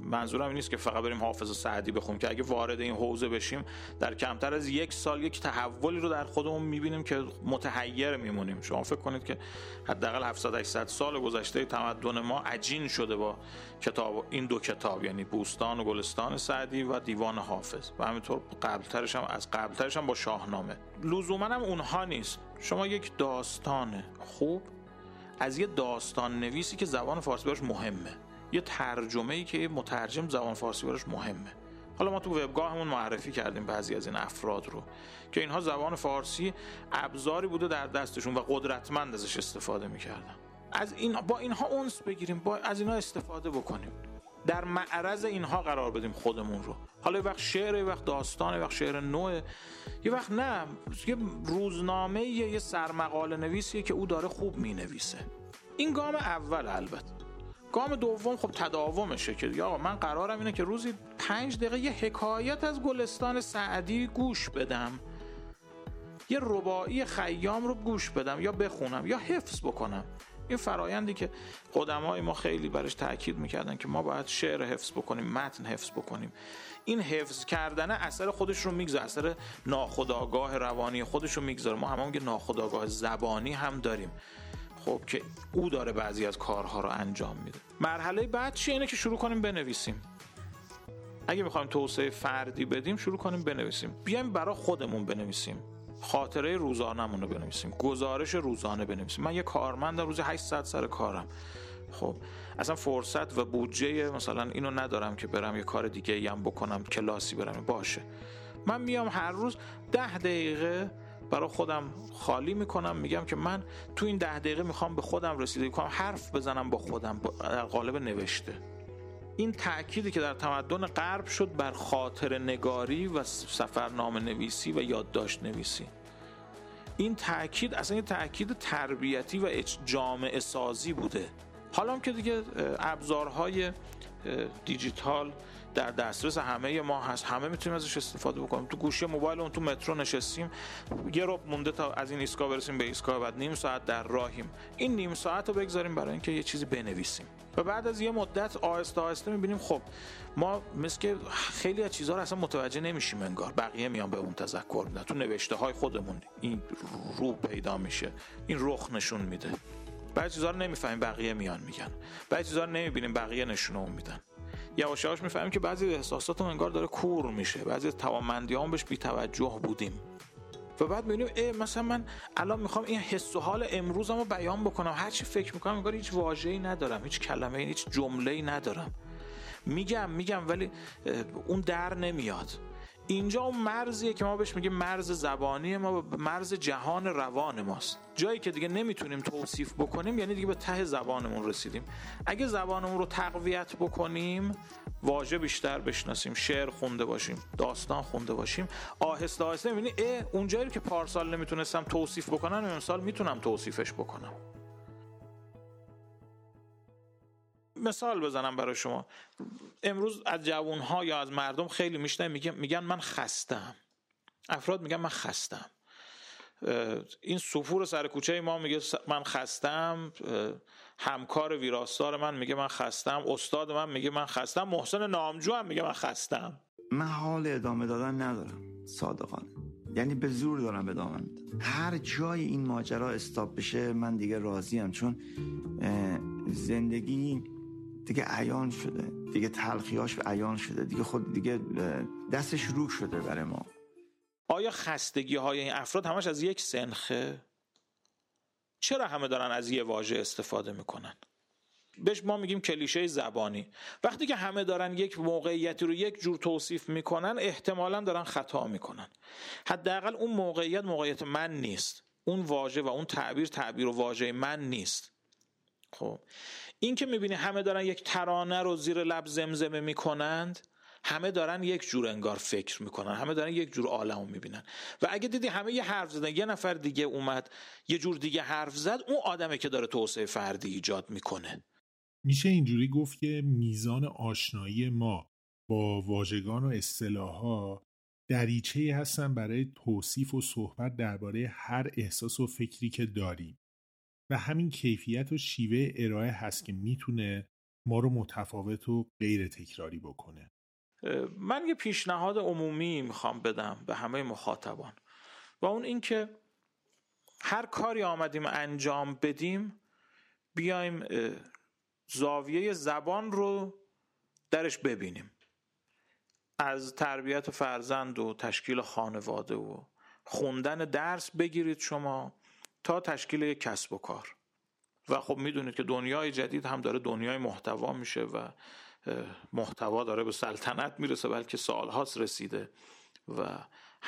منظورم این نیست که فقط بریم حافظ سعدی بخونیم که اگه وارد این حوزه بشیم در کمتر از یک سال یک تحولی رو در خودمون می‌بینیم که متحیر میمونیم. شما فکر کنید که حداقل 700 800 سال گذشته تمدن ما عجین شده با کتاب این دو کتاب یعنی بوستان و گلستان سعدی و دیوان حافظ. و همینطور قبلترش هم از قبلترش هم با شاهنامه. لزوما هم اونها نیست. شما یک داستان خوب از یه داستان نویسی که زبان فارسی براش مهمه. یه ترجمه ای که مترجم زبان فارسی براش مهمه. حالا ما تو وبگاهمون معرفی کردیم بعضی از این افراد رو که اینها زبان فارسی ابزاری بوده در دستشون و قدرتمند ازش استفاده می‌کردن. از این با اینها اونس بگیریم با از اینها استفاده بکنیم. در معرض اینها قرار بدیم خودمون رو. حالا یه وقت شعر یه وقت داستان یه وقت شعر نوع یه وقت نه. یه روزنامه یه, یه سرمقاله نویسیه که او داره خوب می‌نویسه. این گام اول البته. گام دوم خب تداومشه که یا من قرارم اینه که روزی پنج دقیقه یه حکایت از گلستان سعدی گوش بدم. یه ربایی خیام رو گوش بدم یا بخونم یا حفظ بکنم. این فرایندی که قدمای ما خیلی برش تاکید می‌کردن که ما باید شعر حفظ بکنیم متن حفظ بکنیم. این حفظ کردن اثر خودش رو می‌گذاره اثر ناخودآگاه روانی خودش رو می‌گذاره. ما همون که ناخودآگاه زبانی هم داریم. خب که او داره بعضی از کارها رو انجام میده. مرحله بعد چیه اینه که شروع کنیم بنویسیم. اگه می‌خوایم توسعه فردی بدیم شروع کنیم بنویسیم. بیایم برای خودمون بنویسیم. خاطره روزانمون رو بنویسیم گزارش روزانه بنویسیم. من یه کارمندم روزی 800 سر کارم. خب اصلا فرصت و بودجه مثلا اینو ندارم که برم یه کار دیگه ای هم بکنم کلاسی برم. باشه. من میام هر روز ده دقیقه برای خودم خالی می‌کنم میگم که من تو این ده دقیقه می‌خوام به خودم رسیدگی کنم حرف بزنم با خودم در قالب نوشته. این تأکیدی که در تمدن غرب شد بر خاطر نگاری و سفرنامه نویسی و یادداشت نویسی این تاکید اصلا یه تاکید تربیتی و جامعه سازی بوده. حالا که دیگه ابزارهای دیجیتال در دسترس همه ما هست. همه می‌تونیم ازش استفاده بکنیم. تو گوشی موبایل اون تو مترو نشستیم یه رو مونده تا از این ایستگاه برسیم به ایستگاه بعد نیم ساعت در راهیم. این نیم ساعت رو بگذاریم برای اینکه یه چیزی بنویسیم. و بعد از یه مدت آهسته آهسته می‌بینیم خب ما مثل که خیلی از چیزها رو اصلا متوجه نمیشیم انگار. بقیه میان به اون تذکر میدن. تو نوشته های خودمون این رو پیدا میشه. این رخ نشون میده. بعضی چیزا رو نمی‌فهمیم بقیه میان میگن. بعضی چیزا رو نمی‌بینیم بقیه نشونه میدن. یواش یواش می‌فهمیم که بعضی احساساتمون انگار داره کور میشه. بعضی توانمندیام بهش بی‌توجه بودیم. و بعد می‌بینیم مثلا من الان می‌خوام این حس و حال امروزمو بیان بکنم. هر چی فکر می‌کنم انگار هیچ واژه‌ای ندارم هیچ کلمه هیچ جمله‌ای ندارم. میگم میگم ولی اون در نمیاد. اینجا اون مرزیه که ما بهش میگیم مرز زبانی ما مرز جهان روان ماست. جایی که دیگه نمی‌تونیم توصیف بکنیم یعنی دیگه به ته زبانمون رسیدیم. اگه زبانمون رو تقویت بکنیم واژه بیشتر بشناسیم شعر خونده باشیم داستان خونده باشیم. آهسته آهسته می‌بینی اه اون جایی که پارسال نمی‌تونستم توصیف بکنم امسال می‌تونم توصیفش بکنم. مثال بزنم برای شما. امروز از جوان ها یا از مردم خیلی میگن میگن من خستم افراد میگن من خستم این سفور سر کوچه ما میگه من خستم همکار ویراستار من میگه من خستم استاد من میگه من خستم محسن نامجو هم میگه من خستم من حال ادامه دادن ندارم صادقانه. یعنی به زور دارم ادامه میدم. هر جای این ماجرا استاب بشه من دیگه راضیم. چون زندگی دیگه عیان شده دیگه تلخیاش عیان شده دیگه خود دیگه دستش رو شده برای ما. آیا خستگی های این افراد همش از یک سنخه؟ چرا همه دارن از یه واژه استفاده می‌کنن؟ بهش ما میگیم کلیشه زبانی. وقتی که همه دارن یک موقعیتی رو یک جور توصیف می‌کنن احتمالا دارن خطا می‌کنن. حداقل اون موقعیت موقعیت من نیست. اون واژه و اون تعبیر تعبیر و واژه من نیست. خب. این که می‌بینی همه دارن یک ترانه رو زیر لب زمزمه می‌کنند همه دارن یک جور انگار فکر می‌کنن همه دارن یک جور عالم می‌بینن. و اگه دیدی همه یه حرف زدن یه نفر دیگه اومد یه جور دیگه حرف زد اون آدمه که داره توسعه فردی ایجاد می‌کنه. میشه اینجوری گفت که میزان آشنایی ما با واژگان و اصطلاحها دریچه هستن برای توصیف و صحبت درباره هر احساس و فکری که داریم. و همین کیفیت و شیوه ارائه هست که می‌تونه ما رو متفاوت و غیر تکراری بکنه. من یه پیشنهاد عمومی می‌خوام بدم به همه مخاطبان. و اون اینکه هر کاری آمدیم انجام بدیم بیایم زاویه زبان رو درش ببینیم. از تربیت فرزند و تشکیل خانواده و خوندن درس بگیرید شما. تا تشکیل یک کسب و کار. و خب می‌دونید که دنیای جدید هم داره دنیای محتوا میشه و محتوا داره به سلطنت می‌رسه بلکه سالهاست رسیده و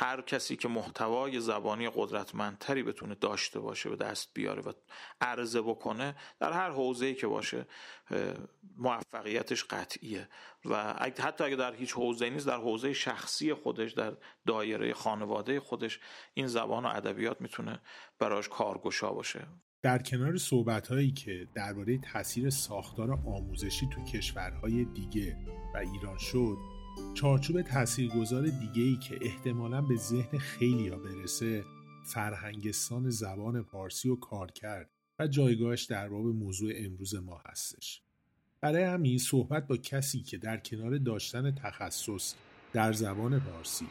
هر کسی که محتوای زبانی قدرتمندتری بتونه داشته باشه به دست بیاره و عرضه بکنه در هر حوزه‌ای که باشه موفقیتش قطعیه. و حتی اگه در هیچ حوزه نیست در حوزه شخصی خودش در دایره خانواده خودش این زبان و ادبیات می‌تونه براش کارگشا باشه. در کنار صحبت هایی که درباره تاثیر ساختار آموزشی تو کشورهای دیگه و ایران شد چارچوب تاثیرگذار دیگه ای که احتمالا به ذهن خیلی ها برسه فرهنگستان زبان پارسی و کار کرد و جایگاهش در باب موضوع امروز ما هستش. برای همین صحبت با کسی که در کنار داشتن تخصص در زبان پارسی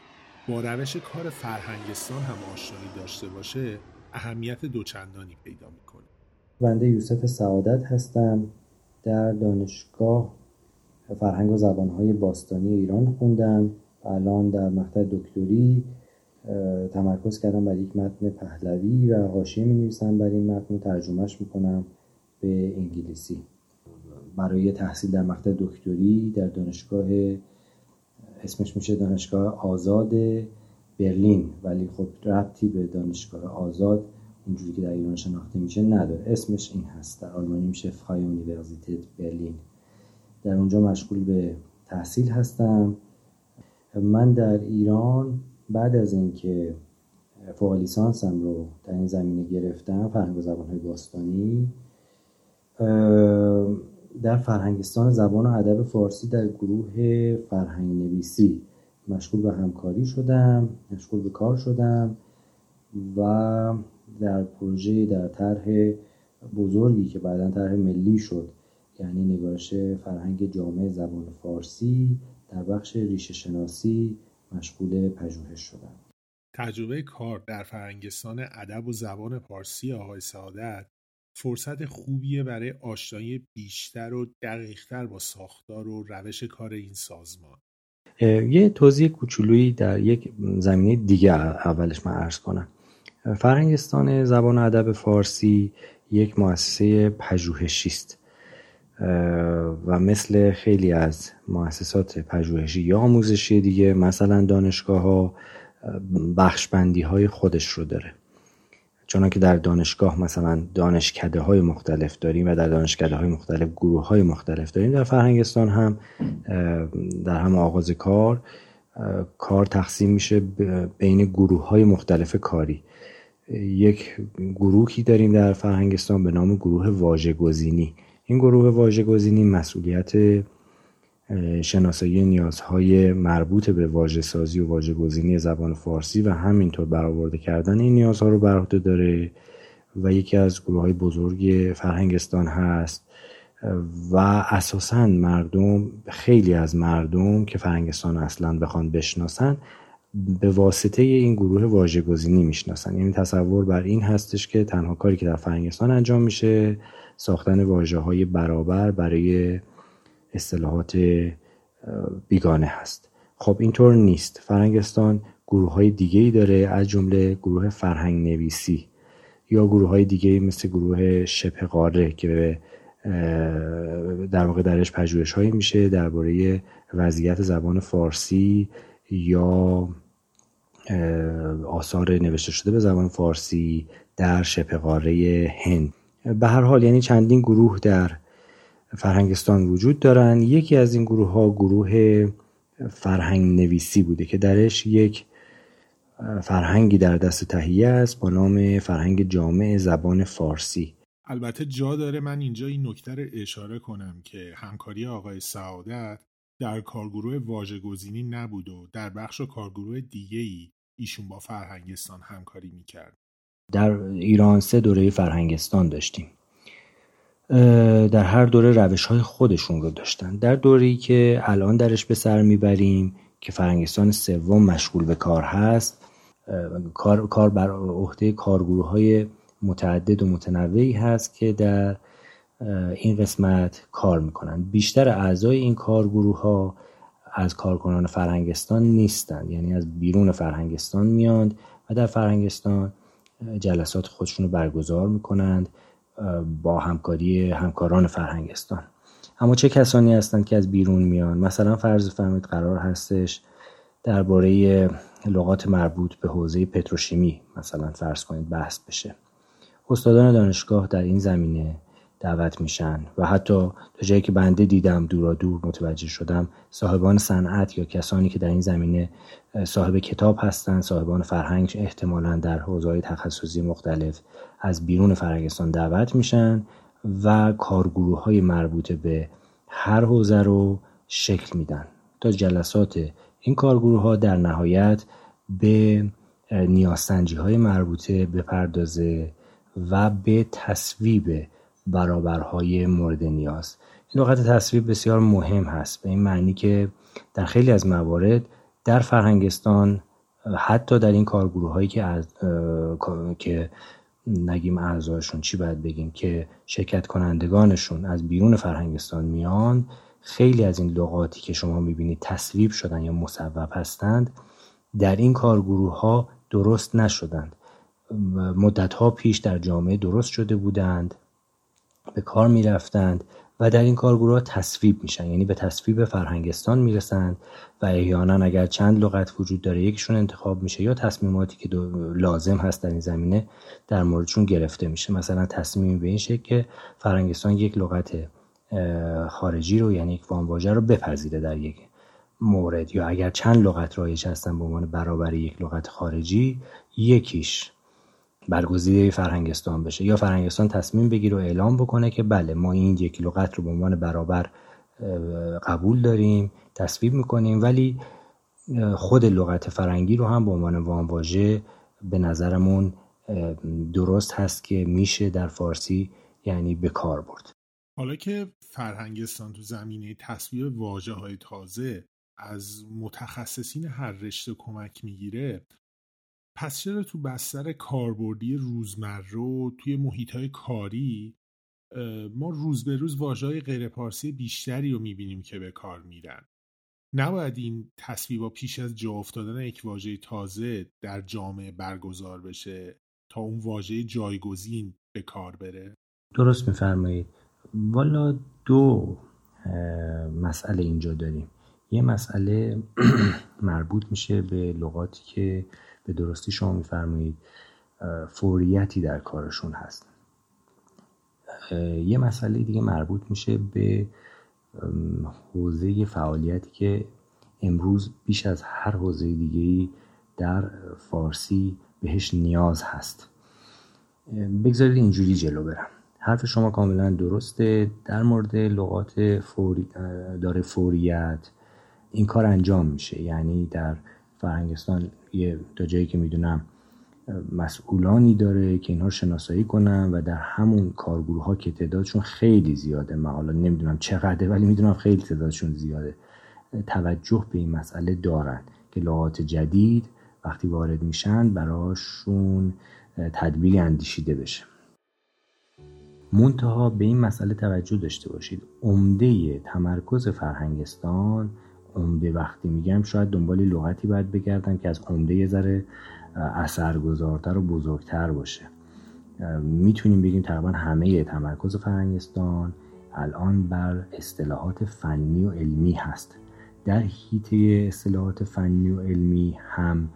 با روش کار فرهنگستان هم آشنایی داشته باشه اهمیت دوچندانی پیدا می‌کنه. بنده یوسف سعادت هستم در دانشگاه فرهنگ و زبانهای باستانی ایران خوندم و الان در مقطع دکتری تمرکز کردم بر یک متن پهلوی و حاشیه می نویسم بر این متن و ترجمهش می‌کنم به انگلیسی. برای تحصیل در مقطع دکتری در دانشگاه اسمش میشه دانشگاه آزاد برلین. ولی خب ربطی به دانشگاه آزاد اونجوری که در ایران شناخته میشه نداره. اسمش این هست. در آلمانی میشه فای اونیورسیتت برلین. در اونجا مشغول به تحصیل هستم. من در ایران بعد از اینکه فوق لیسانسم رو در این زمینه گرفتم فرهنگ و زبانهای باستانی در فرهنگستان زبان و ادب فارسی در گروه فرهنگ نویسی مشغول به همکاری شدم مشغول به کار شدم و در پروژه در طرح بزرگی که بعدا طرح ملی شد یعنی نگارش فرهنگ جامعه زبان فارسی در بخش ریشه شناسی مشغول پژوهش شدم تجربه کار در فرهنگستان ادب و زبان پارسی آقای سعادت فرصت خوبیه برای آشنایی بیشتر و دقیقتر با ساختار و روش کار این سازمان. یه توضیح کوچولویی در یک زمینه دیگه اولش من عرض کنم. فرهنگستان زبان و ادب فارسی یک مؤسسه پژوهشی است. و مثل خیلی از مؤسسات پژوهشی یا آموزشی دیگه مثلا دانشگاه ها بخشبندی های خودش رو داره. چون که در دانشگاه مثلا دانشکده های مختلف داریم و در دانشکده های مختلف گروه های مختلف داریم در فرهنگستان هم در هم آغاز کار کار تقسیم میشه بین گروه های مختلف کاری. یک گروهی داریم در فرهنگستان به نام گروه واژه‌گزینی. این گروه واژه‌گزینی مسئولیت شناسایی نیازهای مربوط به واژه سازی و واژه گزینی زبان فارسی و همینطور برآورده کردن این نیازها رو بر عهده داره و یکی از گروه های بزرگ فرهنگستان هست و اساسا مردم خیلی از مردم که فرهنگستان اصلا بخوان بشناسن به واسطه این گروه واژه گزینی می‌شناسن. یعنی تصور بر این هستش که تنها کاری که در فرهنگستان انجام میشه ساختن واژه های برابر برای اصطلاحات بیگانه هست. خب اینطور نیست. فرنگستان گروه های دیگه ای داره از جمله گروه فرهنگ نویسی یا گروه های دیگه مثل گروه شبه قاره که در واقع درش پژوهش هایی میشه درباره وضعیت زبان فارسی یا آثار نوشته شده به زبان فارسی در شبه قاره هند. به هر حال یعنی چندین گروه در فرهنگستان وجود دارن. یکی از این گروه ها گروه فرهنگ نویسی بوده که درش یک فرهنگی در دست تهیه است با نام فرهنگ جامع زبان فارسی. البته جا داره من اینجا این نکته رو اشاره کنم که همکاری آقای سعادت در کارگروه واژه‌گزینی نبود و در بخش کارگروه دیگه ای ایشون با فرهنگستان همکاری می‌کرد. در ایران سه دوره فرهنگستان داشتیم. در هر دوره روش های خودشون رو داشتن. در دوره‌ای که الان درش به سر می‌بریم که فرنگستان سوم مشغول به کار هست کار, کار بر عهده کارگروه های متعدد و متنوعی هست که در این قسمت کار می‌کنن. بیشتر اعضای این کارگروه ها از کارکنان فرهنگستان نیستند یعنی از بیرون فرهنگستان میاند و در فرهنگستان جلسات خودشون رو برگزار می‌کنند با همکاری همکاران فرهنگستان. اما چه کسانی هستند که از بیرون میان؟ مثلا فرض فرمایید قرار هستش درباره لغات مربوط به حوزه پتروشیمی مثلا فرض کنید بحث بشه. استادان دانشگاه در این زمینه دعوت میشن. و حتی تا جایی که بنده دیدم دورا دور متوجه شدم صاحبان صنعت یا کسانی که در این زمینه صاحب کتاب هستند صاحبان فرهنگ احتمالا در حوزه تخصصی مختلف از بیرون فرهنگستان دعوت میشن و کارگروه های مربوطه به هر حوزه رو شکل میدن. تا جلسات این کارگروه ها در نهایت به نیازسنجی های مربوطه بپردازه و به تصویب برابرهای مورد نیاز. این نقطه تصویب بسیار مهم هست. به این معنی که در خیلی از موارد در فرهنگستان حتی در این کارگروه هایی که از که نگیم اعضایشون چی باید بگیم که شرکت کنندگانشون از بیرون فرهنگستان میان خیلی از این لغاتی که شما می‌بینید تصویب شدن یا مصوب هستند در این کارگروه ها درست نشدند. مدت ها پیش در جامعه درست شده بودند. به کار می‌رفتند و در این کارگروه تصویب میشن یعنی به تصویب فرهنگستان می‌رسند و احیانا اگر چند لغت وجود داره یکیشون انتخاب میشه یا تصمیماتی که لازم هست در این زمینه در موردشون گرفته میشه. مثلا تصمیم به این شکل که فرهنگستان یک لغت خارجی رو یعنی یک وانواژه رو بپذیره در یک مورد. یا اگر چند لغت رایج هستن به عنوان برابر یک لغت خارجی یکیش برگزیده فرهنگستان بشه. یا فرهنگستان تصمیم بگیره و اعلام بکنه که بله ما این یک لغت رو به عنوان برابر قبول داریم تصویب می‌کنیم ولی خود لغت فرنگی رو هم به عنوان وانواژه به نظرمون درست هست که میشه در فارسی یعنی به کار برد. حالا که فرهنگستان تو زمینه تصویب واجه های تازه از متخصصین هر رشته کمک می‌گیره پس چرا تو بستر کاربردی روزمره و توی محیط های کاری ما روز به روز واجه های غیر پارسی بیشتری رو می‌بینیم که به کار میرن؟ نباید این تصویبا پیش از جا افتادن یک واژه تازه در جامعه برگزار بشه تا اون واژه جایگزین به کار بره؟ درست میفرمایید. والا دو مسئله اینجا داریم. یه مسئله مربوط میشه به لغاتی که به درستی شما میفرمایید فوریتی در کارشون هست. یه مسئله دیگه مربوط میشه به حوزه فعالیتی که امروز بیش از هر حوزه دیگه در فارسی بهش نیاز هست. بگذارید اینجوری جلو برم. حرف شما کاملا درسته. در مورد لغات فوری داره فوریت این کار انجام میشه. یعنی در فرنگستان یه تا جایی که می‌دونم مسئولانی داره که اینها شناسایی کنن و در همون کارگروه ها که تعدادشون خیلی زیاده. من حالا نمی‌دونم چقدره ولی می‌دونم خیلی تعدادشون زیاده. توجه به این مسئله دارن که لغات جدید وقتی وارد میشن براشون تدبیری اندیشیده بشه. منتها به این مسئله توجه داشته باشید. عمده تمرکز فرهنگستان عمده وقتی میگم شاید دنبال لغتی باید بگردن که از عمده یه ذره اثرگذارتر و بزرگتر باشه. می‌تونیم بگیم تقریبا همه تمرکز فرهنگستان الان بر اصطلاحات فنی و علمی هست. در حیطه اصطلاحات فنی و علمی هم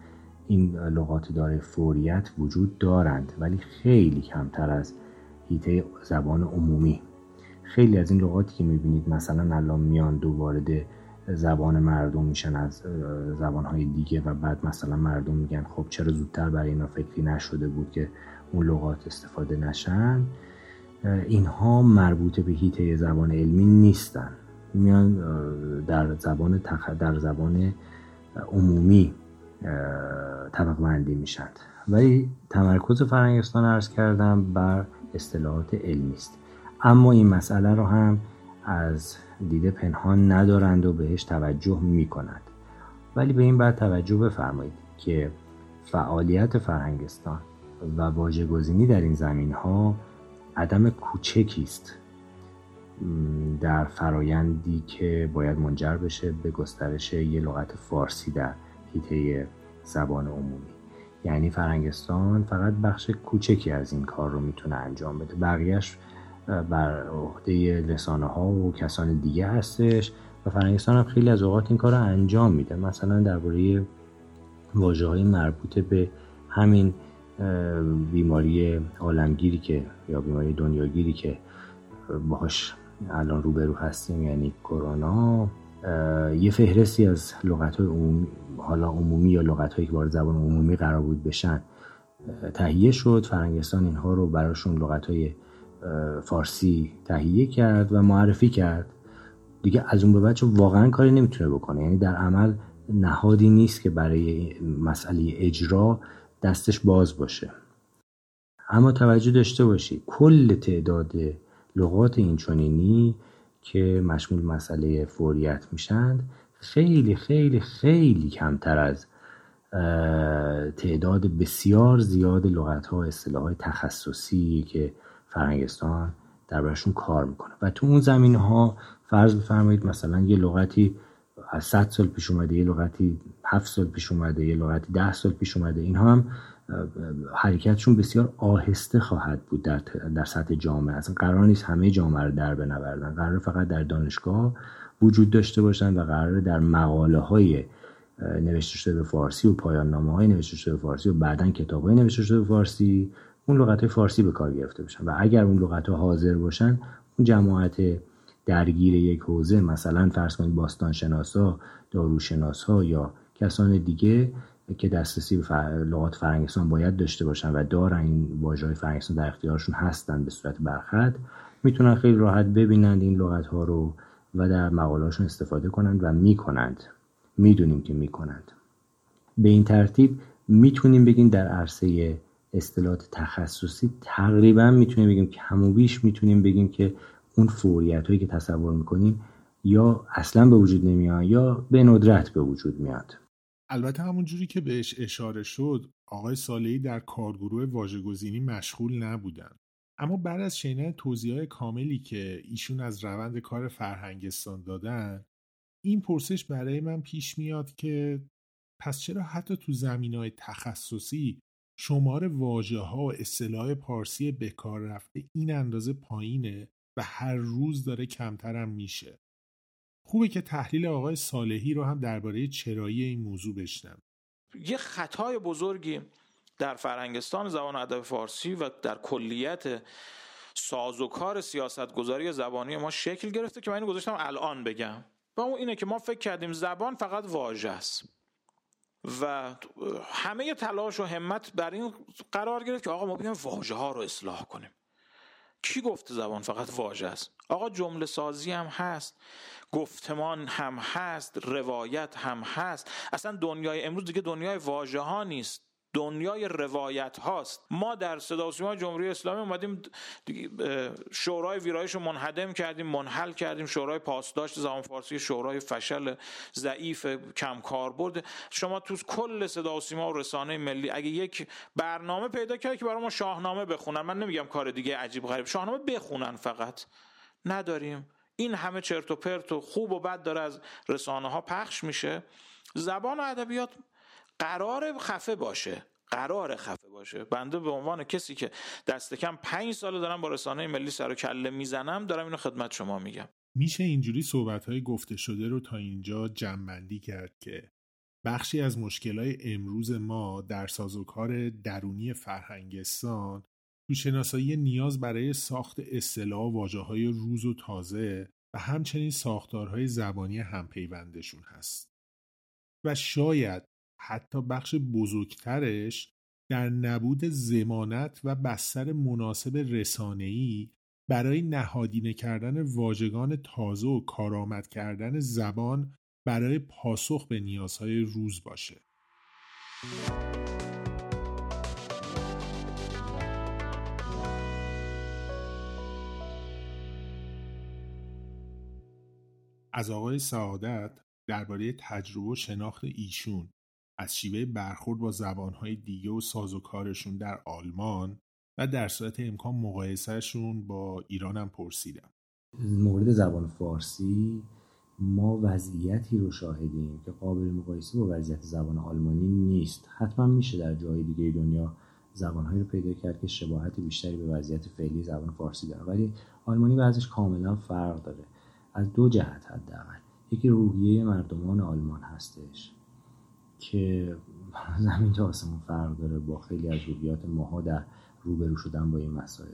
این لغات داره فوریت وجود دارند ولی خیلی کمتر از حیطه زبان عمومی. خیلی از این لغاتی که می‌بینید مثلا الان میان دو وارد زبان مردم میشن از زبانهای دیگه و بعد مثلا مردم میگن خب چرا زودتر برای اینا فکری نشده بود که اون لغات استفاده نشن؟ اینها مربوط به هیته زبان علمی نیستن. میان در زبان تخ... در زبان عمومی طبق بندی میشند ولی تمرکز فرنگستان ارز کردم بر اصطلاحات علمی است. اما این مسئله رو هم از دیده پنهان ندارند و بهش توجه می کند. ولی به این بعد توجه بفرمایید که فعالیت فرهنگستان و واژه‌گزینی در این زمین ها عدم کوچکی است. در فرایندی که باید منجر بشه به گسترش یه لغت فارسی در حیطه زبان عمومی. یعنی فرنگستان فقط بخش کوچکی از این کار رو می‌تونه انجام بده. بقیهش بر عهده رسانه ها و کسان دیگه هستش و فرنگستان هم خیلی از اوقات این کار رو انجام میده. مثلا درباره واجه های مربوط به همین بیماری عالمگیری که یا بیماری دنیاگیری که باهاش الان روبرو هستیم یعنی کرونا یه فهرستی از لغت های عمومی حالا عمومی یا لغت هایی که وارد زبان عمومی قرار بود بشن تهیه شد. فرنگستان اینها رو براشون لغت های فارسی تهیه کرد و معرفی کرد. دیگه از اون به بچه واقعا کاری نمی‌تونه بکنه. یعنی در عمل نهادی نیست که برای مسئله اجرا دستش باز باشه. اما توجه داشته باشید کل تعداد لغات اینچنینی که مشمول مسئله فوریت میشند خیلی خیلی خیلی کمتر از تعداد بسیار زیاد لغت ها اصطلاح تخصصی که فرنگستان برشون کار می‌کنه. و تو اون زمین ها فرض بفرمایید مثلا یه لغتی از 100 سال پیش اومده یه لغتی 7 سال پیش اومده یه لغتی 10 سال پیش اومده اینها هم حرکتشون بسیار آهسته خواهد بود در, در سطح جامعه. اصلا قرار نیست همه جامعه رو در بنوردن قرار فقط در دانشگاه وجود داشته باشن و قرار در مقاله های نوشته شده به فارسی و پایان نامه های نوشته شده به فارسی و بعدا کتاب های نوشته شده به فارسی اون لغت فارسی به کار گرفته باشن و اگر اون لغت ها حاضر باشن اون جماعت درگیر یک حوزه مثلا فرض کنید باستان شناسا داروشناسا یا کسان دیگه که دسترسی به لغات فرنگستان باید داشته باشن و دارن این واژه های فرنگستان در اختیارشون هستن به صورت برخط می‌تونن خیلی راحت ببینند این لغت ها رو و در مقالهاشون استفاده کنند و می‌کنند. می‌دونیم که می‌کنند. به این ترتیب می‌تونیم بگیم در عرصه اصطلاحات تخصصی تقریبا می‌تونیم بگیم که همو بیش می‌تونیم بگیم که اون فوریت هایی که تصور می‌کنیم یا اصلا به وجود نمیاد یا به ندرت به وجود میاد. البته همون جوری که بهش اشاره شد آقای صالحی در کارگروه واژه‌گزینی مشغول نبودن. اما بعد از شنیدن توضیح کاملی که ایشون از روند کار فرهنگستان دادن این پرسش برای من پیش میاد که پس چرا حتی تو زمین های تخصصی شمار واجه ها و اصطلاح پارسی بکار رفته این اندازه پایینه و هر روز داره کمترم میشه. خوبه که تحلیل آقای صالحی رو هم درباره چرایی این موضوع بشنم. یه خطای بزرگی در فرهنگستان زبان ادب فارسی و در کلیت سازوکار سیاستگذاری زبانی ما شکل گرفته که من اینو گذاشتم الان بگم. و اون اینه که ما فکر کردیم زبان فقط واژه است. و همه تلاش و همت بر این قرار گرفت که آقا ما بیایم واژه ها رو اصلاح کنیم. کی گفته زبان فقط واژه است؟ آقا جمله سازی هم هست گفتمان هم هست روایت هم هست. اصلا دنیای امروز دیگه دنیای واژه ها نیست. دنیای روایت هاست. ما در صدا سیما جمهوری اسلامی اومدیم شورای ویرایش رو منهدم کردیم منحل کردیم. شورای پاسداشت زبان فارسی شورای فشل ضعیف کم کاربرد شما تو کل صدا و سیما و رسانه ملی اگه یک برنامه پیدا کرد که برای ما شاهنامه بخونن من نمیگم کار دیگه عجیب غریب. شاهنامه بخونن فقط. نداریم. این همه چرت و پرت و خوب و بد داره از رسانه ها پخش میشه. زبان و ادبیات قرار خفه باشه. قرار خفه باشه. بنده به عنوان کسی که دست کم پنج ساله دارم با رسانه ملی سر و کله می‌زنم دارم اینو خدمت شما میگم. میشه اینجوری صحبت های گفته شده رو تا اینجا جمعبندی کرد که بخشی از مشکلای امروز ما در سازوکار درونی فرهنگستان تو شناسایی نیاز برای ساخت اصطلاح واجه های روز و تازه و همچنین ساختارهای زبانی همپیوندشون هست. و شاید حتی بخش بزرگترش در نبود زمانت و بستر مناسب رسانه‌ای برای نهادینه کردن واژگان تازه و کارآمد کردن زبان برای پاسخ به نیازهای روز باشه. از آقای سعادت درباره تجربه و شناخت ایشون از شیوه برخورد با زبانهای دیگه و سازوکارشون در آلمان و در صورت امکان مقایسهشون با ایران هم پرسیدم. مورد زبان فارسی ما وضعیتی رو شاهدیم که قابل مقایسه با وضعیت زبان آلمانی نیست. حتما میشه در جای دیگه دنیا زبانهایی رو پیدا کرد که شباهت بیشتری به وضعیت فعلی زبان فارسی داره. ولی آلمانی وضعش کاملا فرق داره. از دو جهت حداقل. یکی روحیه مردمان آلمان هستش. که زمین تا آسمون فرق داره با خیلی از روحیات ماها در روبرو شدن با این مسائل.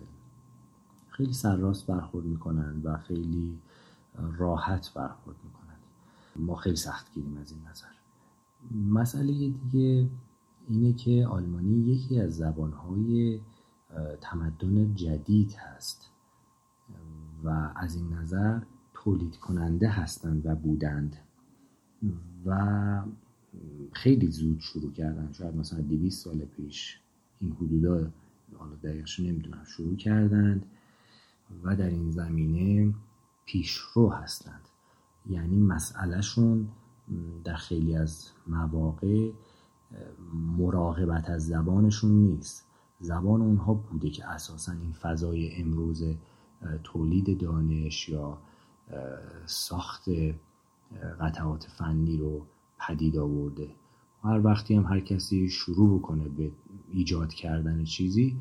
خیلی سرراست برخورد می‌کنن و خیلی راحت برخورد می‌کنن. ما خیلی سخت گیریم از این نظر. مسئله دیگه اینه که آلمانی یکی از زبانهای تمدن جدید هست و از این نظر تولید کننده هستند و بودند. و خیلی زود شروع کردن. شاید مثلا 200 سال پیش این حدودا حالا دقیقش نمی‌دونم شروع کردند و در این زمینه پیشرو هستند. یعنی مسئلهشون در خیلی از مواقع مراقبت از زبانشون نیست. زبان اونها بوده که اساسا این فضای امروز تولید دانش یا ساخت قطعات فنی رو پدید آورده. هر وقتی هم هر کسی شروع بکنه به ایجاد کردن چیزی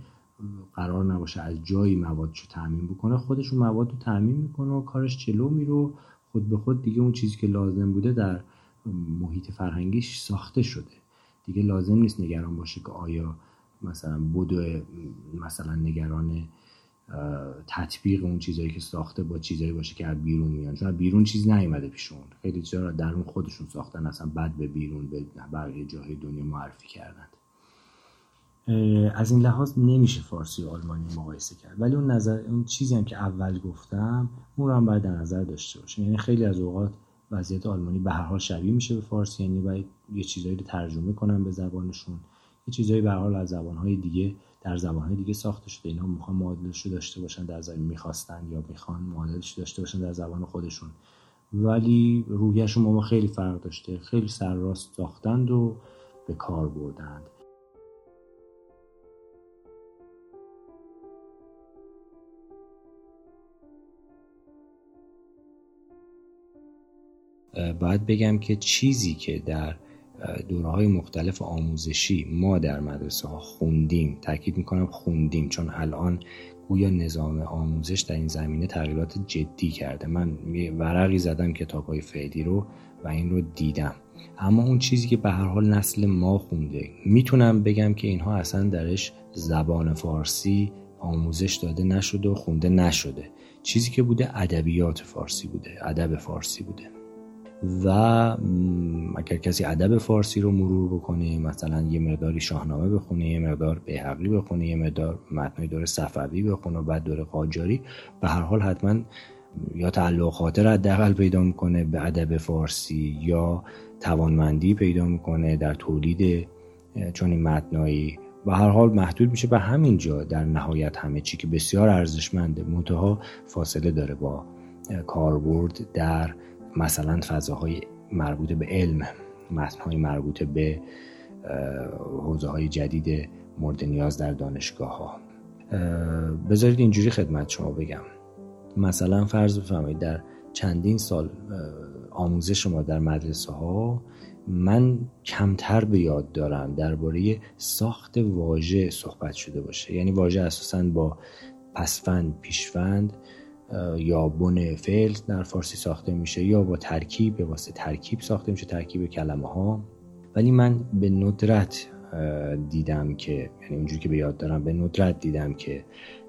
قرار نباشه از جایی موادشو تعمین بکنه خودشون مواد رو تعمین می‌کنه و کارش جلو میرو خود به خود دیگه اون چیزی که لازم بوده در محیط فرهنگیش ساخته شده. دیگه لازم نیست نگران باشه که آیا مثلا بدو مثلا نگران تطبیق اون چیزایی که ساخته با چیزایی باشه که از بیرون میان. چون بیرون چیز نیومده پیشون خیلی چیزا در اون خودشون ساختن اصلا بعد به بیرون به بقیه جاهای دنیا معرفی کردند از این لحاظ نمیشه فارسی و آلمانی مقایسه کرد. ولی اون نظر اون چیزی هم که اول گفتم اون رو هم باید در نظر داشته باشیم یعنی خیلی از اوقات وضعیت آلمانی به هر حال شبیه میشه به فارسی یعنی باید یه چیزایی رو ترجمه کنن به زبانشون. یه چیزایی به حال از زبانهای دیگه در زبانهای دیگه ساخته شده. اینا می‌خوان معادلش رو داشته باشن در زبان می‌خواستن یا می‌خوان معادلش داشته باشن در زبان خودشون. ولی روحیشون ما خیلی فرق داشته. خیلی سرراست ساختند و به کار بردند. باید بگم که چیزی که در دوره های مختلف آموزشی ما در مدرسه ها خوندیم. تاکید می‌کنم خوندیم چون الان گویا نظام آموزش در این زمینه تغییرات جدی کرده. من ورقی زدم کتاب های فعلی رو و این رو دیدم. اما اون چیزی که به هر حال نسل ما خونده می‌تونم بگم که اینها اصلا درش زبان فارسی آموزش داده نشده و خونده نشده. چیزی که بوده ادبیات فارسی بوده ادب فارسی بوده. و اگر کسی ادب فارسی رو مرور بکنه مثلا یه مقداری شاهنامه بخونه یه مقدار بهقی بخونه یه مقدار متنای دور صفوی بخونه و بعد دور قاجاری به هر حال حتما یا تعلق خاطر حداقل پیدا می‌کنه به ادب فارسی یا توانمندی پیدا می‌کنه در تولید چون این متنایی. و هر حال محدود میشه به همین جا در نهایت همه چی که بسیار ارزشمنده منتها فاصله داره با کاربرد در مثلا فضاهای مربوط به علم متنهای مربوط به حوزه های جدید مورد نیاز در دانشگاه ها بذارید اینجوری خدمت شما بگم. مثلا فرض بفرمایید در چندین سال آموزش شما در مدرسه ها من کمتر به یاد دارم درباره ساخت واژه صحبت شده باشه. یعنی واژه اساسا با پسفند پیشفند یا بن فعل در فارسی ساخته میشه یا با ترکیب به واسه ترکیب ساخته میشه ترکیب کلمه ها ولی من به ندرت دیدم که یعنی اونجوری که به یاد دارم به ندرت دیدم که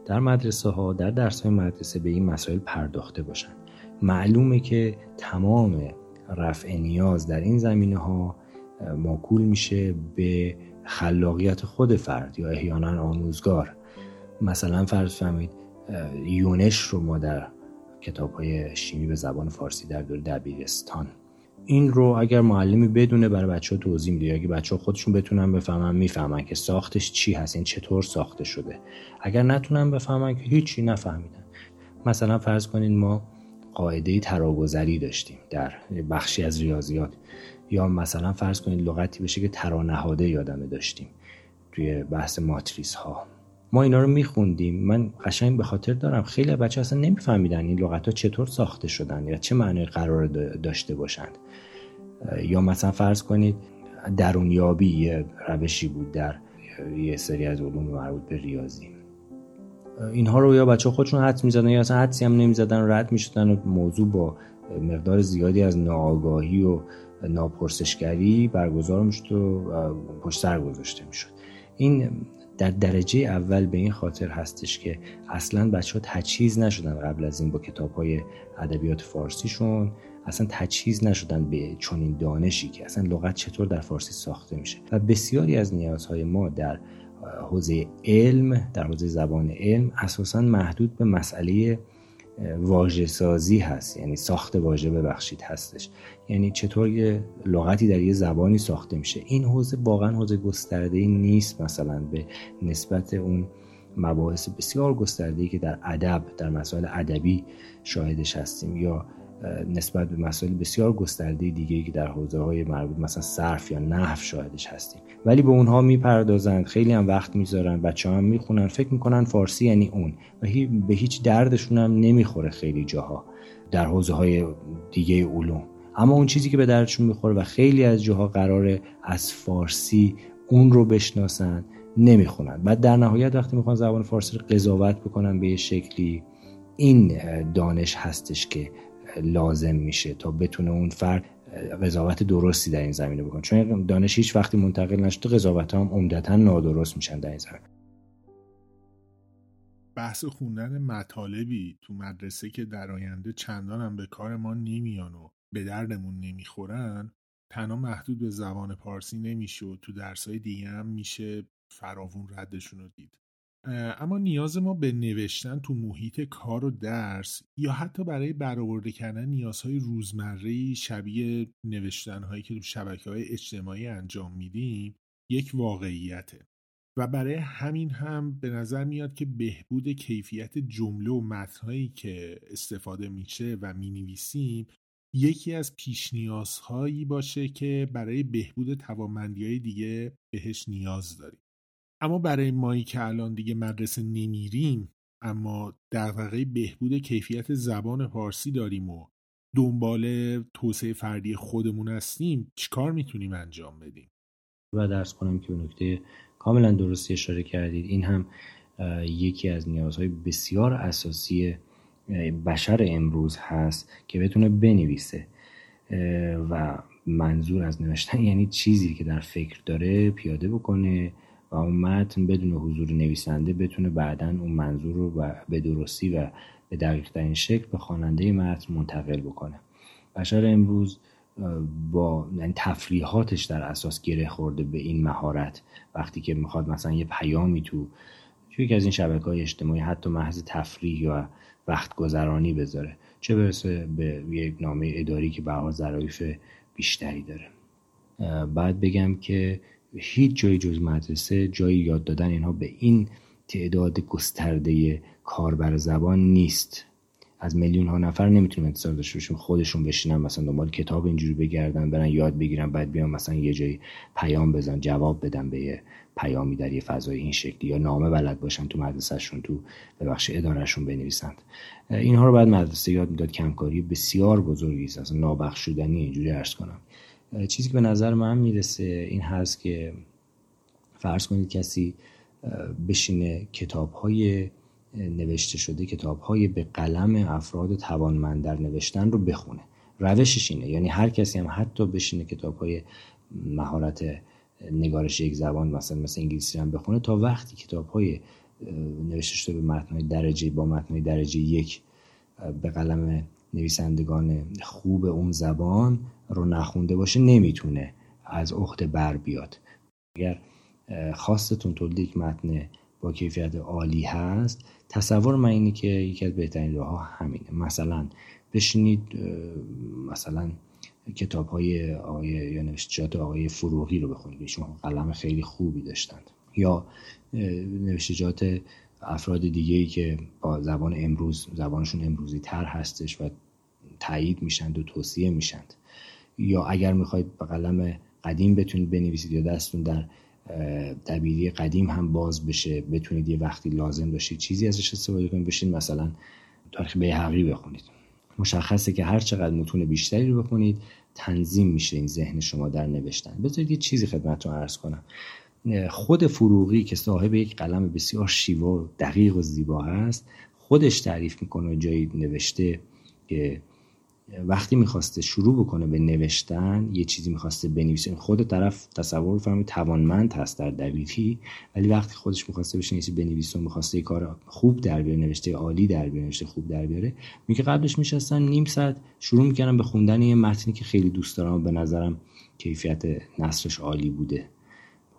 در مدرسه ها در درس های مدرسه به این مسائل پرداخته باشن. معلومه که تمام رفع نیاز در این زمینه ها ماکول میشه به خلاقیت خود فرد یا احیانا آموزگار. مثلا فرض فهمید یونش رو ما در کتاب های شیمی به زبان فارسی در دور دبیرستان. این رو اگر معلمی بدونه برای بچه ها توضیح میده. اگه بچه ها خودشون بتونن بفهمن می‌فهمن که ساختش چی هست این چطور ساخته شده. اگر نتونن بفهمن که هیچی نفهمیدن. مثلا فرض کنین ما قاعده تراگذری داشتیم در بخشی از ریاضیات. یا مثلا فرض کنید لغتی بشه که ترانهاده یادمه داشتیم. توی بحث ماتریس ها ما اینا رو میخوندیم. من قشنگ به خاطر دارم. خیلی بچه اصلا نمیفهمیدن این لغت ها چطور ساخته شدن یا چه معنی قرار داشته باشند. یا مثلا فرض کنید درونیابی یه روشی بود در یه سری از علوم مربوط به ریاضی. اینها رو یا بچه خودشون حد می‌زدن یا اصلا حدسی هم نمی‌زدن رد می‌شدن و موضوع با مقدار زیادی از ناآگاهی و ناپرسشگری برگزار می‌شد و پشت سر گذاشته می‌شد. این در درجه اول به این خاطر هستش که اصلا بچه ها تجهیز نشدن قبل از این با کتاب های ادبیات فارسیشون. اصلا تجهیز نشدن به چنین دانشی که اصلا لغت چطور در فارسی ساخته میشه. و بسیاری از نیازهای ما در حوزه علم در حوزه زبان علم اساسا محدود به مسئله واژه سازی هست. یعنی ساخت واژه ببخشید هستش. یعنی چطور یه لغتی در یه زبانی ساخته میشه. این حوزه واقعا حوزه گسترده نیست مثلا به نسبت اون مباحث بسیار گسترده که در ادب در مسائل ادبی شاهدش هستیم. یا نسبت به مسائل بسیار گسترده دیگه که در حوزه های مربوط مثلا صرف یا نحو شاهدش هستیم. ولی به اونها می‌پردازند خیلی هم وقت می‌ذارن بچه هم می‌خونن فکر می‌کنن فارسی یعنی اون. و به هیچ دردشون هم نمی‌خوره خیلی جاها در حوزه های دیگه علوم. اما اون چیزی که به دردشون می‌خوره و خیلی از جاها قراره از فارسی اون رو بشناسن نمی‌خونن. بعد در نهایت وقتی می‌خوان زبان فارسی رو قضاوت بکنن به شکلی این دانش هستش که لازم میشه تا بتونه اون فرد قضاوت درستی در این زمینه بکنه. چون دانش هیچ وقتی منتقل نشده قضاوت هم عمدتا نادرست میشن در این زمینه. بحث خوندن مطالبی تو مدرسه که در آینده چندان هم به کار ما نمیان و به دردمون نمی‌خورن تنها محدود به زبان پارسی نمیشه و تو درسای دیگه هم میشه فراوون ردشون رو دید. اما نیاز ما به نوشتن تو محیط کار و درس یا حتی برای برآورده کردن نیازهای روزمره شبیه نوشتنهایی که تو شبکه های اجتماعی انجام میدیم یک واقعیته. و برای همین هم به نظر میاد که بهبود کیفیت جمله و متنهایی که استفاده میشه و می‌نویسیم یکی از پیش نیازهایی باشه که برای بهبود توانمندی های دیگه بهش نیاز داریم. اما برای مایی که الان دیگه مدرسه نمیریم اما در واقع بهبود کیفیت زبان پارسی داریم و دنبال توسعه فردی خودمون هستیم چیکار می‌تونیم انجام بدیم؟ و درس کنم که به نکته کاملا درستی اشاره کردید. این هم یکی از نیازهای بسیار اساسی بشر امروز هست که بتونه بنویسه. و منظور از نوشتن یعنی چیزی که در فکر داره پیاده بکنه و اون متن بدون حضور نویسنده بتونه بعدا اون منظور رو به درستی و به دقیق ترین شکل به خواننده متن منتقل بکنه. بشر امروز با یعنی تفریحاتش در اساس گره خورده به این مهارت. وقتی که می‌خواد مثلا یه پیامی تو یکی از این شبکه های اجتماعی حتی محض تفریح یا وقت گذرانی بذاره چه برسه به یک نامه اداری که به ظرایف بیشتری داره. بعد بگم که هیچ جایی جز مدرسه جایی یاد دادن اینها به این تعداد گسترده کاربر زبان نیست. از میلیون ها نفر نمی‌تونیم انتظار داشته باشیم خودشون بشینن مثلا دنبال کتاب اینجوری بگردن برن یاد بگیرن بعد بیان مثلا یه جایی پیام بزن جواب بدن به یه پیامی در یه فضای این شکلی یا نامه بلد باشن تو مدرسهشون تو ببخش ادارهشون بنویسند. اینها رو بعد مدرسه یاد می‌داد کمکاری بسیار بزرگی است. اصلا نابخشودنی اینجوری عرض کنم. چیزی که به نظر من می‌رسه این هست که فرض کنید کسی بشینه کتاب های نوشته شده کتاب های به قلم افراد توانمند در نوشتن رو بخونه. روشش اینه. یعنی هر کسی هم حتی بشینه کتاب های مهارت نگارش یک زبان مثلا مثل انگلیسی هم بخونه تا وقتی کتاب های نوشته شده به متنهای درجه با متنهای درجه یک به قلم نویسندگان خوب اون زبان رو نخونده باشه نمی‌تونه از عهده بر بیاد. اگر خواستتون تولید یک متن با کیفیت عالی هست تصور من اینه که یکی از بهترین راه همینه. مثلا بشینید مثلا کتاب های آقای یا نوشتجات آقای فروغی رو بخونید. ایشون قلم خیلی خوبی داشتند. یا نوشتجات افراد دیگه ای که با زبان امروز زبانشون امروزی تر هستش و تایید میشند و توصیه میشند. یا اگر می‌خواید به قلم قدیم بتونید بنویسید یا دستتون در دبیری قدیم هم باز بشه بتونید یه وقتی لازم داشتید چیزی ازش استفاده کنید بشین مثلا تاریخ بیهقی بخونید. مشخصه که هر چقدر متون بیشتری رو بخونید تنظیم میشه این ذهن شما در نوشتن. بذارید یه چیزی خدمتتون عرض کنم. خود فروغی که صاحب یک قلم بسیار شیوا و دقیق و زیبا هست خودش تعریف می‌کنه جایی نوشته که وقتی می‌خواسته شروع بکنه به نوشتن یه چیزی می‌خواسته بنویسه. خود طرف تصور فهمی توانمند هست در دبیری ولی وقتی خودش می‌خواسته بشه چیزی بنویسه و می‌خواسته کار خوب در بیاره نوشته عالی در بیاره نوشته خوب در بیاره میگه قبلش میشستن نیم ساعت شروع می‌کردم به خوندن یه متنی که خیلی دوست دارم و به نظرم کیفیت نصرش عالی بوده.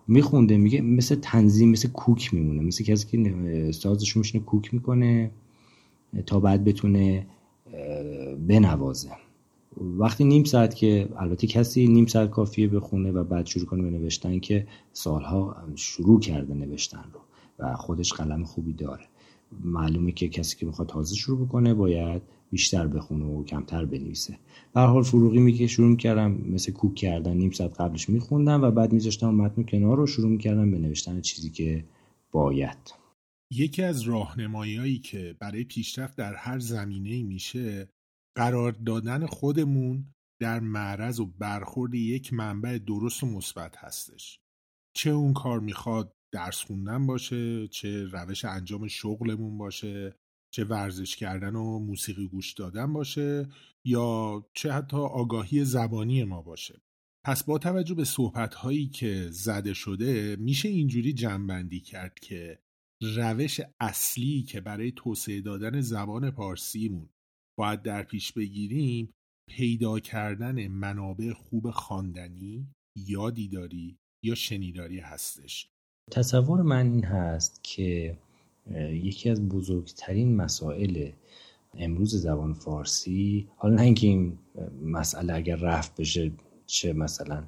میخونده میگه مثل تنظیم مثل کوک میمونه. مثل کسی که سازش میشنه کوک می‌کنه تا بعد بتونه بنوازه. وقتی نیم ساعت که البته کسی نیم ساعت کافیه بخونه و بعد شروع کنه به نوشتن که سالها شروع کرده نوشتن رو و خودش قلم خوبی داره. معلومه که کسی که می‌خواد تازه شروع بکنه باید بیشتر بخونه و کمتر بنویسه. به حال فروغی میگه شروع می‌کردم مثل کوک کردن نیم ساعت قبلش میخوندم و بعد میذاشتم متن کنار رو شروع می‌کردم به نوشتن چیزی که باید. یکی از راهنماییایی که برای پیشرفت در هر زمینه میشه قرار دادن خودمون در معرض و برخورد یک منبع درست و مثبت هستش. چه اون کار می‌خواد درس خوندن باشه چه روش انجام شغلمون باشه چه ورزش کردن و موسیقی گوش دادن باشه یا چه حتی آگاهی زبانی ما باشه. پس با توجه به صحبت هایی که زده شده میشه اینجوری جنبندی کرد که روش اصلی که برای توسعه دادن زبان پارسیمون باید در پیش بگیریم پیدا کردن منابع خوب خواندنی یا دیداری یا شنیداری هستش. تصور من این هست که یکی از بزرگترین مسائل امروز زبان فارسی حالا نه اینکه این مسئله اگر رفت بشه چه مثلا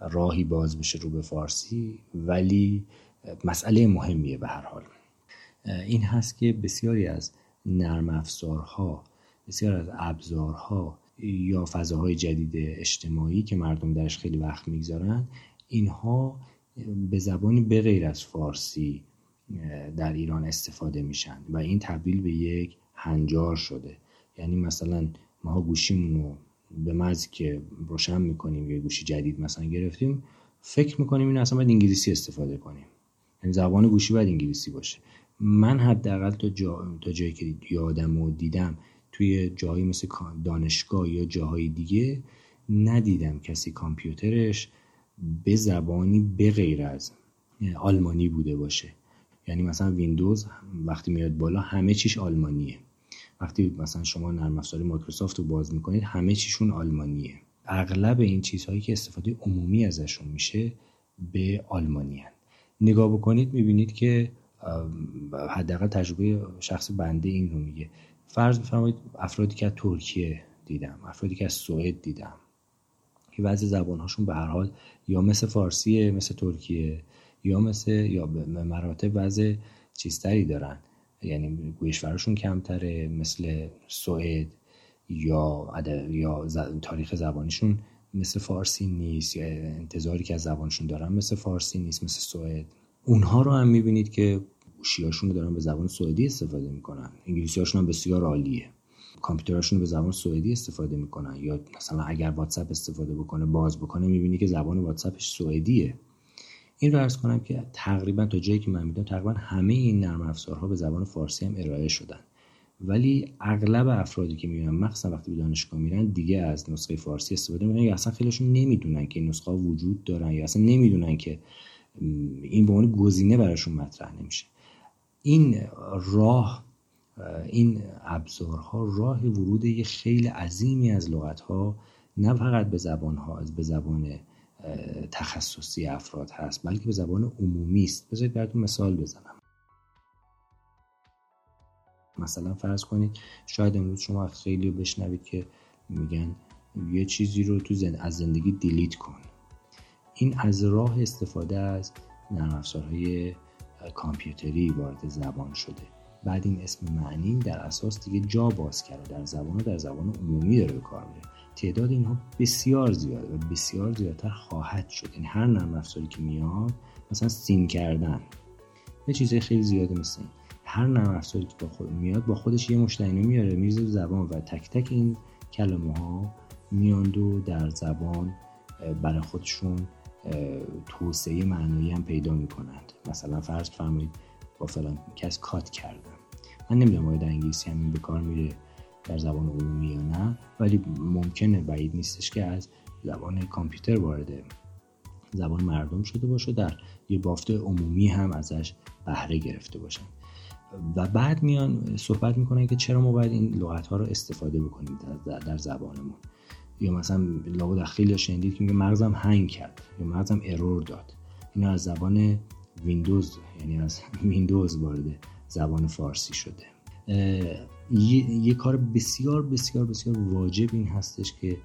راهی باز بشه رو به فارسی ولی مسئله مهمیه به هر حال. این هست که بسیاری از نرم افزارها بسیار از ابزارها یا فضاهای جدید اجتماعی که مردم درش خیلی وقت می‌گذارن اینها به زبانی به غیر از فارسی در ایران استفاده میشن و این تبدیل به یک هنجار شده. یعنی مثلا ما گوشیمون رو به مزی که روشن می‌کنیم یه گوشی جدید مثلا گرفتیم فکر می‌کنیم این اصلا باید انگلیسی استفاده کنیم. یعنی زبان گوشی باید انگلیسی باشه. من حداقل تا, جا، تا جایی که یادم و دیدم توی جایی مثل دانشگاه یا جاهای دیگه ندیدم کسی کامپیوترش به زبانی به غیر از آلمانی بوده باشه. یعنی مثلا ویندوز وقتی میاد بالا همه چیش آلمانیه. وقتی مثلا شما نرم افزار مایکروسافت رو باز می‌کنید همه چیشون آلمانیه. اغلب این چیزهایی که استفاده عمومی ازشون میشه به آلمانی هن. نگاه بکنید می‌بینید که حداقل تجربه شخص بنده این رو میگه. فرض بفرمایید افرادی که از ترکیه دیدم افرادی که از سوئد دیدم که بعضی زبانهاشون به هر حال یا مثل فارسیه مثل ترکیه یا مثل یا به مراتب وضع چیزتری دارن. یعنی گویشورشون کمتره مثل سوئد یا یا تاریخ زبانشون مثل فارسی نیست یا انتظاری که از زبانشون دارن مثل فارسی نیست مثل سوئد. اونها رو هم می‌بینید که گوشیاشون رو دارن به زبان سوئدی استفاده می‌کنن. انگلیسی هاشون هم بسیار عالیه. کامپیوترشون به زبان سوئدی استفاده می‌کنن. یا مثلا اگر واتساپ استفاده بکنه باز بکنه می‌بینی که زبان واتساپش سوئدیه. این رو ارز کنم که تقریبا تا جایی که من می‌دونم تقریبا همه این نرم افزارها به زبان فارسی هم ارائه شدن. ولی اغلب افرادی که می‌بینن مخصوصا وقتی به دانشگاه میرن دیگه از نسخه فارسی استفاده می‌کنن یا اصلا خیلیشون نمی‌دونن که این نسخه وجود دارن یا اصلا نمی‌دونن که این به عنوان گزینه براشون مطرح نمیشه. این راه این ابزارها راه ورود خیلی عظیمی از لغتها نه فقط به زبانها از به زبان تخصصی افراد هست بلکه به زبان عمومی است. بذارید براتون مثال بزنم. مثلا فرض کنید شاید امروز شما خیلی بشنوید که میگن یه چیزی رو تو زن... از زندگی دیلیت کن. این از راه استفاده از نرم افزارهای کامپیوتری وارد زبان شده. بعد این اسم معنی در اساس دیگه جا باز کرده. در زبان و در زبان عمومی داره کار میره. تعداد اینها بسیار زیاده و بسیار زیادتر خواهد شد. یعنی هر نرم افزاری که میاد مثلا سین کردن. یه چیزای خیلی زیاده مثل این. هر نرم افزاری که با خود میاد با خودش یه مشتینو میاره میرزه زبان و تک تک این کلمه ها میاند و در زبان برای خودشون توسعه معنایی هم پیدا می‌کنند. مثلا فرض فرمایید با فلان کس کات کردم. من نمی‌دونم آیا در انگلیسی همین به کار میره در زبان عمومی یا نه ولی ممکنه بعید نیستش که از زبان کامپیوتر وارد زبان مردم شده باشه در یه بافت عمومی هم ازش بهره گرفته باشن. و بعد میان صحبت می‌کنن که چرا ما باید این لغت ها رو استفاده بکنیم در, در زبانمون. یا مثلا لابد خیلی شنیدید که مغزم هنگ کرد یا مغزم ارور داد. اینا از زبان ویندوز یعنی از ویندوز وارد زبان فارسی شده. یه،, یه کار بسیار بسیار بسیار واجب این هستش که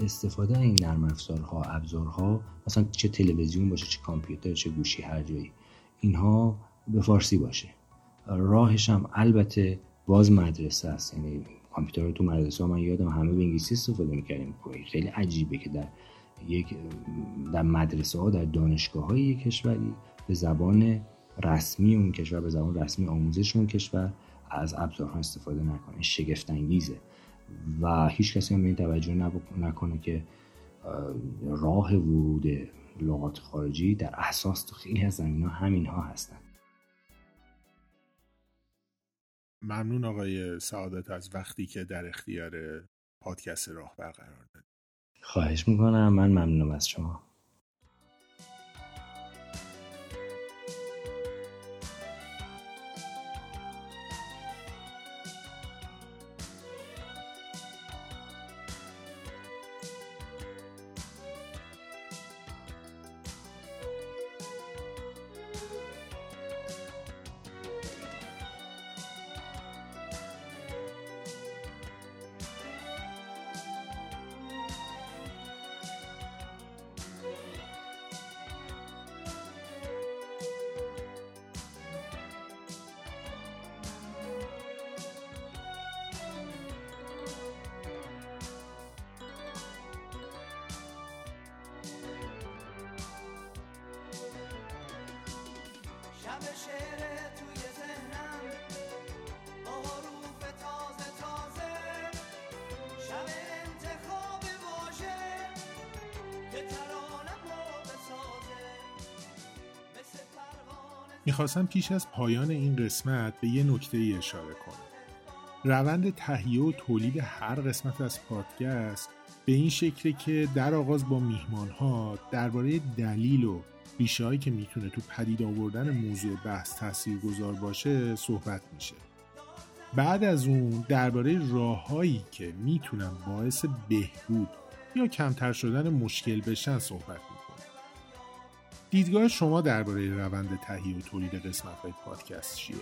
استفاده این نرم افزارها ابزارها مثلا چه تلویزیون باشه چه کامپیوتر چه گوشی هر جایی اینها به فارسی باشه. راهش هم البته باز مدرسه است یعنی کامپیوتر رو تو مدرسه ها من یادم همه به انگلیسی استفاده می‌کردیم. خیلی عجیبه که در یک در مدرسه ها در دانشگاه های یک کشوری به زبان رسمی اون کشور به زبان رسمی آموزش اون کشور از ابزارها استفاده نکنه. شگفت انگیزه و هیچ کسی هم به این توجه نکنه که راه ورود لغات خارجی در اساس تو خیلی از زمین ها همین ها هستن. ممنون آقای سعادت از وقتی که در اختیار پادکست راه برقرار دادید خواهش می‌کنم. من ممنونم از شما. می‌خواستم پیش از پایان این قسمت به یه نکته ای اشاره کنم. روند تهیه و تولید هر قسمت از پادکست به این شکلی که در آغاز با میهمان ها درباره دلیل و ریشه که می‌تونه تو پدید آوردن موضوع بحث تأثیر گذار باشه صحبت میشه. بعد از اون درباره راههایی که می‌تونن باعث بهبود یا کمتر شدن مشکل بشن صحبت دیدگاه شما درباره روند تهیه و تولید قسمت های پادکست چیه؟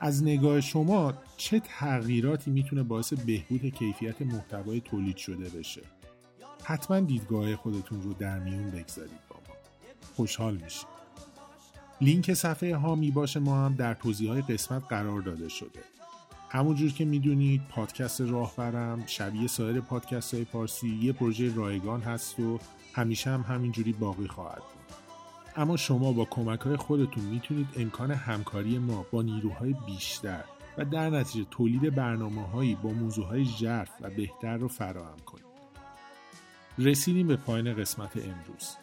از نگاه شما چه تغییراتی می‌تونه باعث بهبود کیفیت محتوای تولید شده بشه؟ حتما دیدگاه خودتون رو در میون بگذارید با ما. خوشحال میشید. لینک صفحه هامی باشه ما هم در توضیح های قسمت قرار داده شده. همونجور که می‌دونید پادکست راهبرم شبیه سایر پادکست های پارسی یه پروژه رایگان هست و همیشه هم همینجوری باقی خواهد اما شما با کمک های خودتون می‌تونید امکان همکاری ما با نیروهای بیشتر و در نتیجه تولید برنامه هایی با موضوع های جرف و بهتر رو فراهم کنید. رسیدیم به پایین قسمت امروز.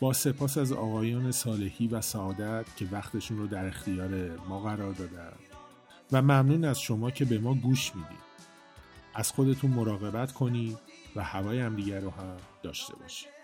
با سپاس از آقایان صالحی و سعادت که وقتشون رو در اختیار ما قرار دادن و ممنون از شما که به ما گوش می‌دید. از خودتون مراقبت کنید و هوای همدیگر رو هم داشته باشید.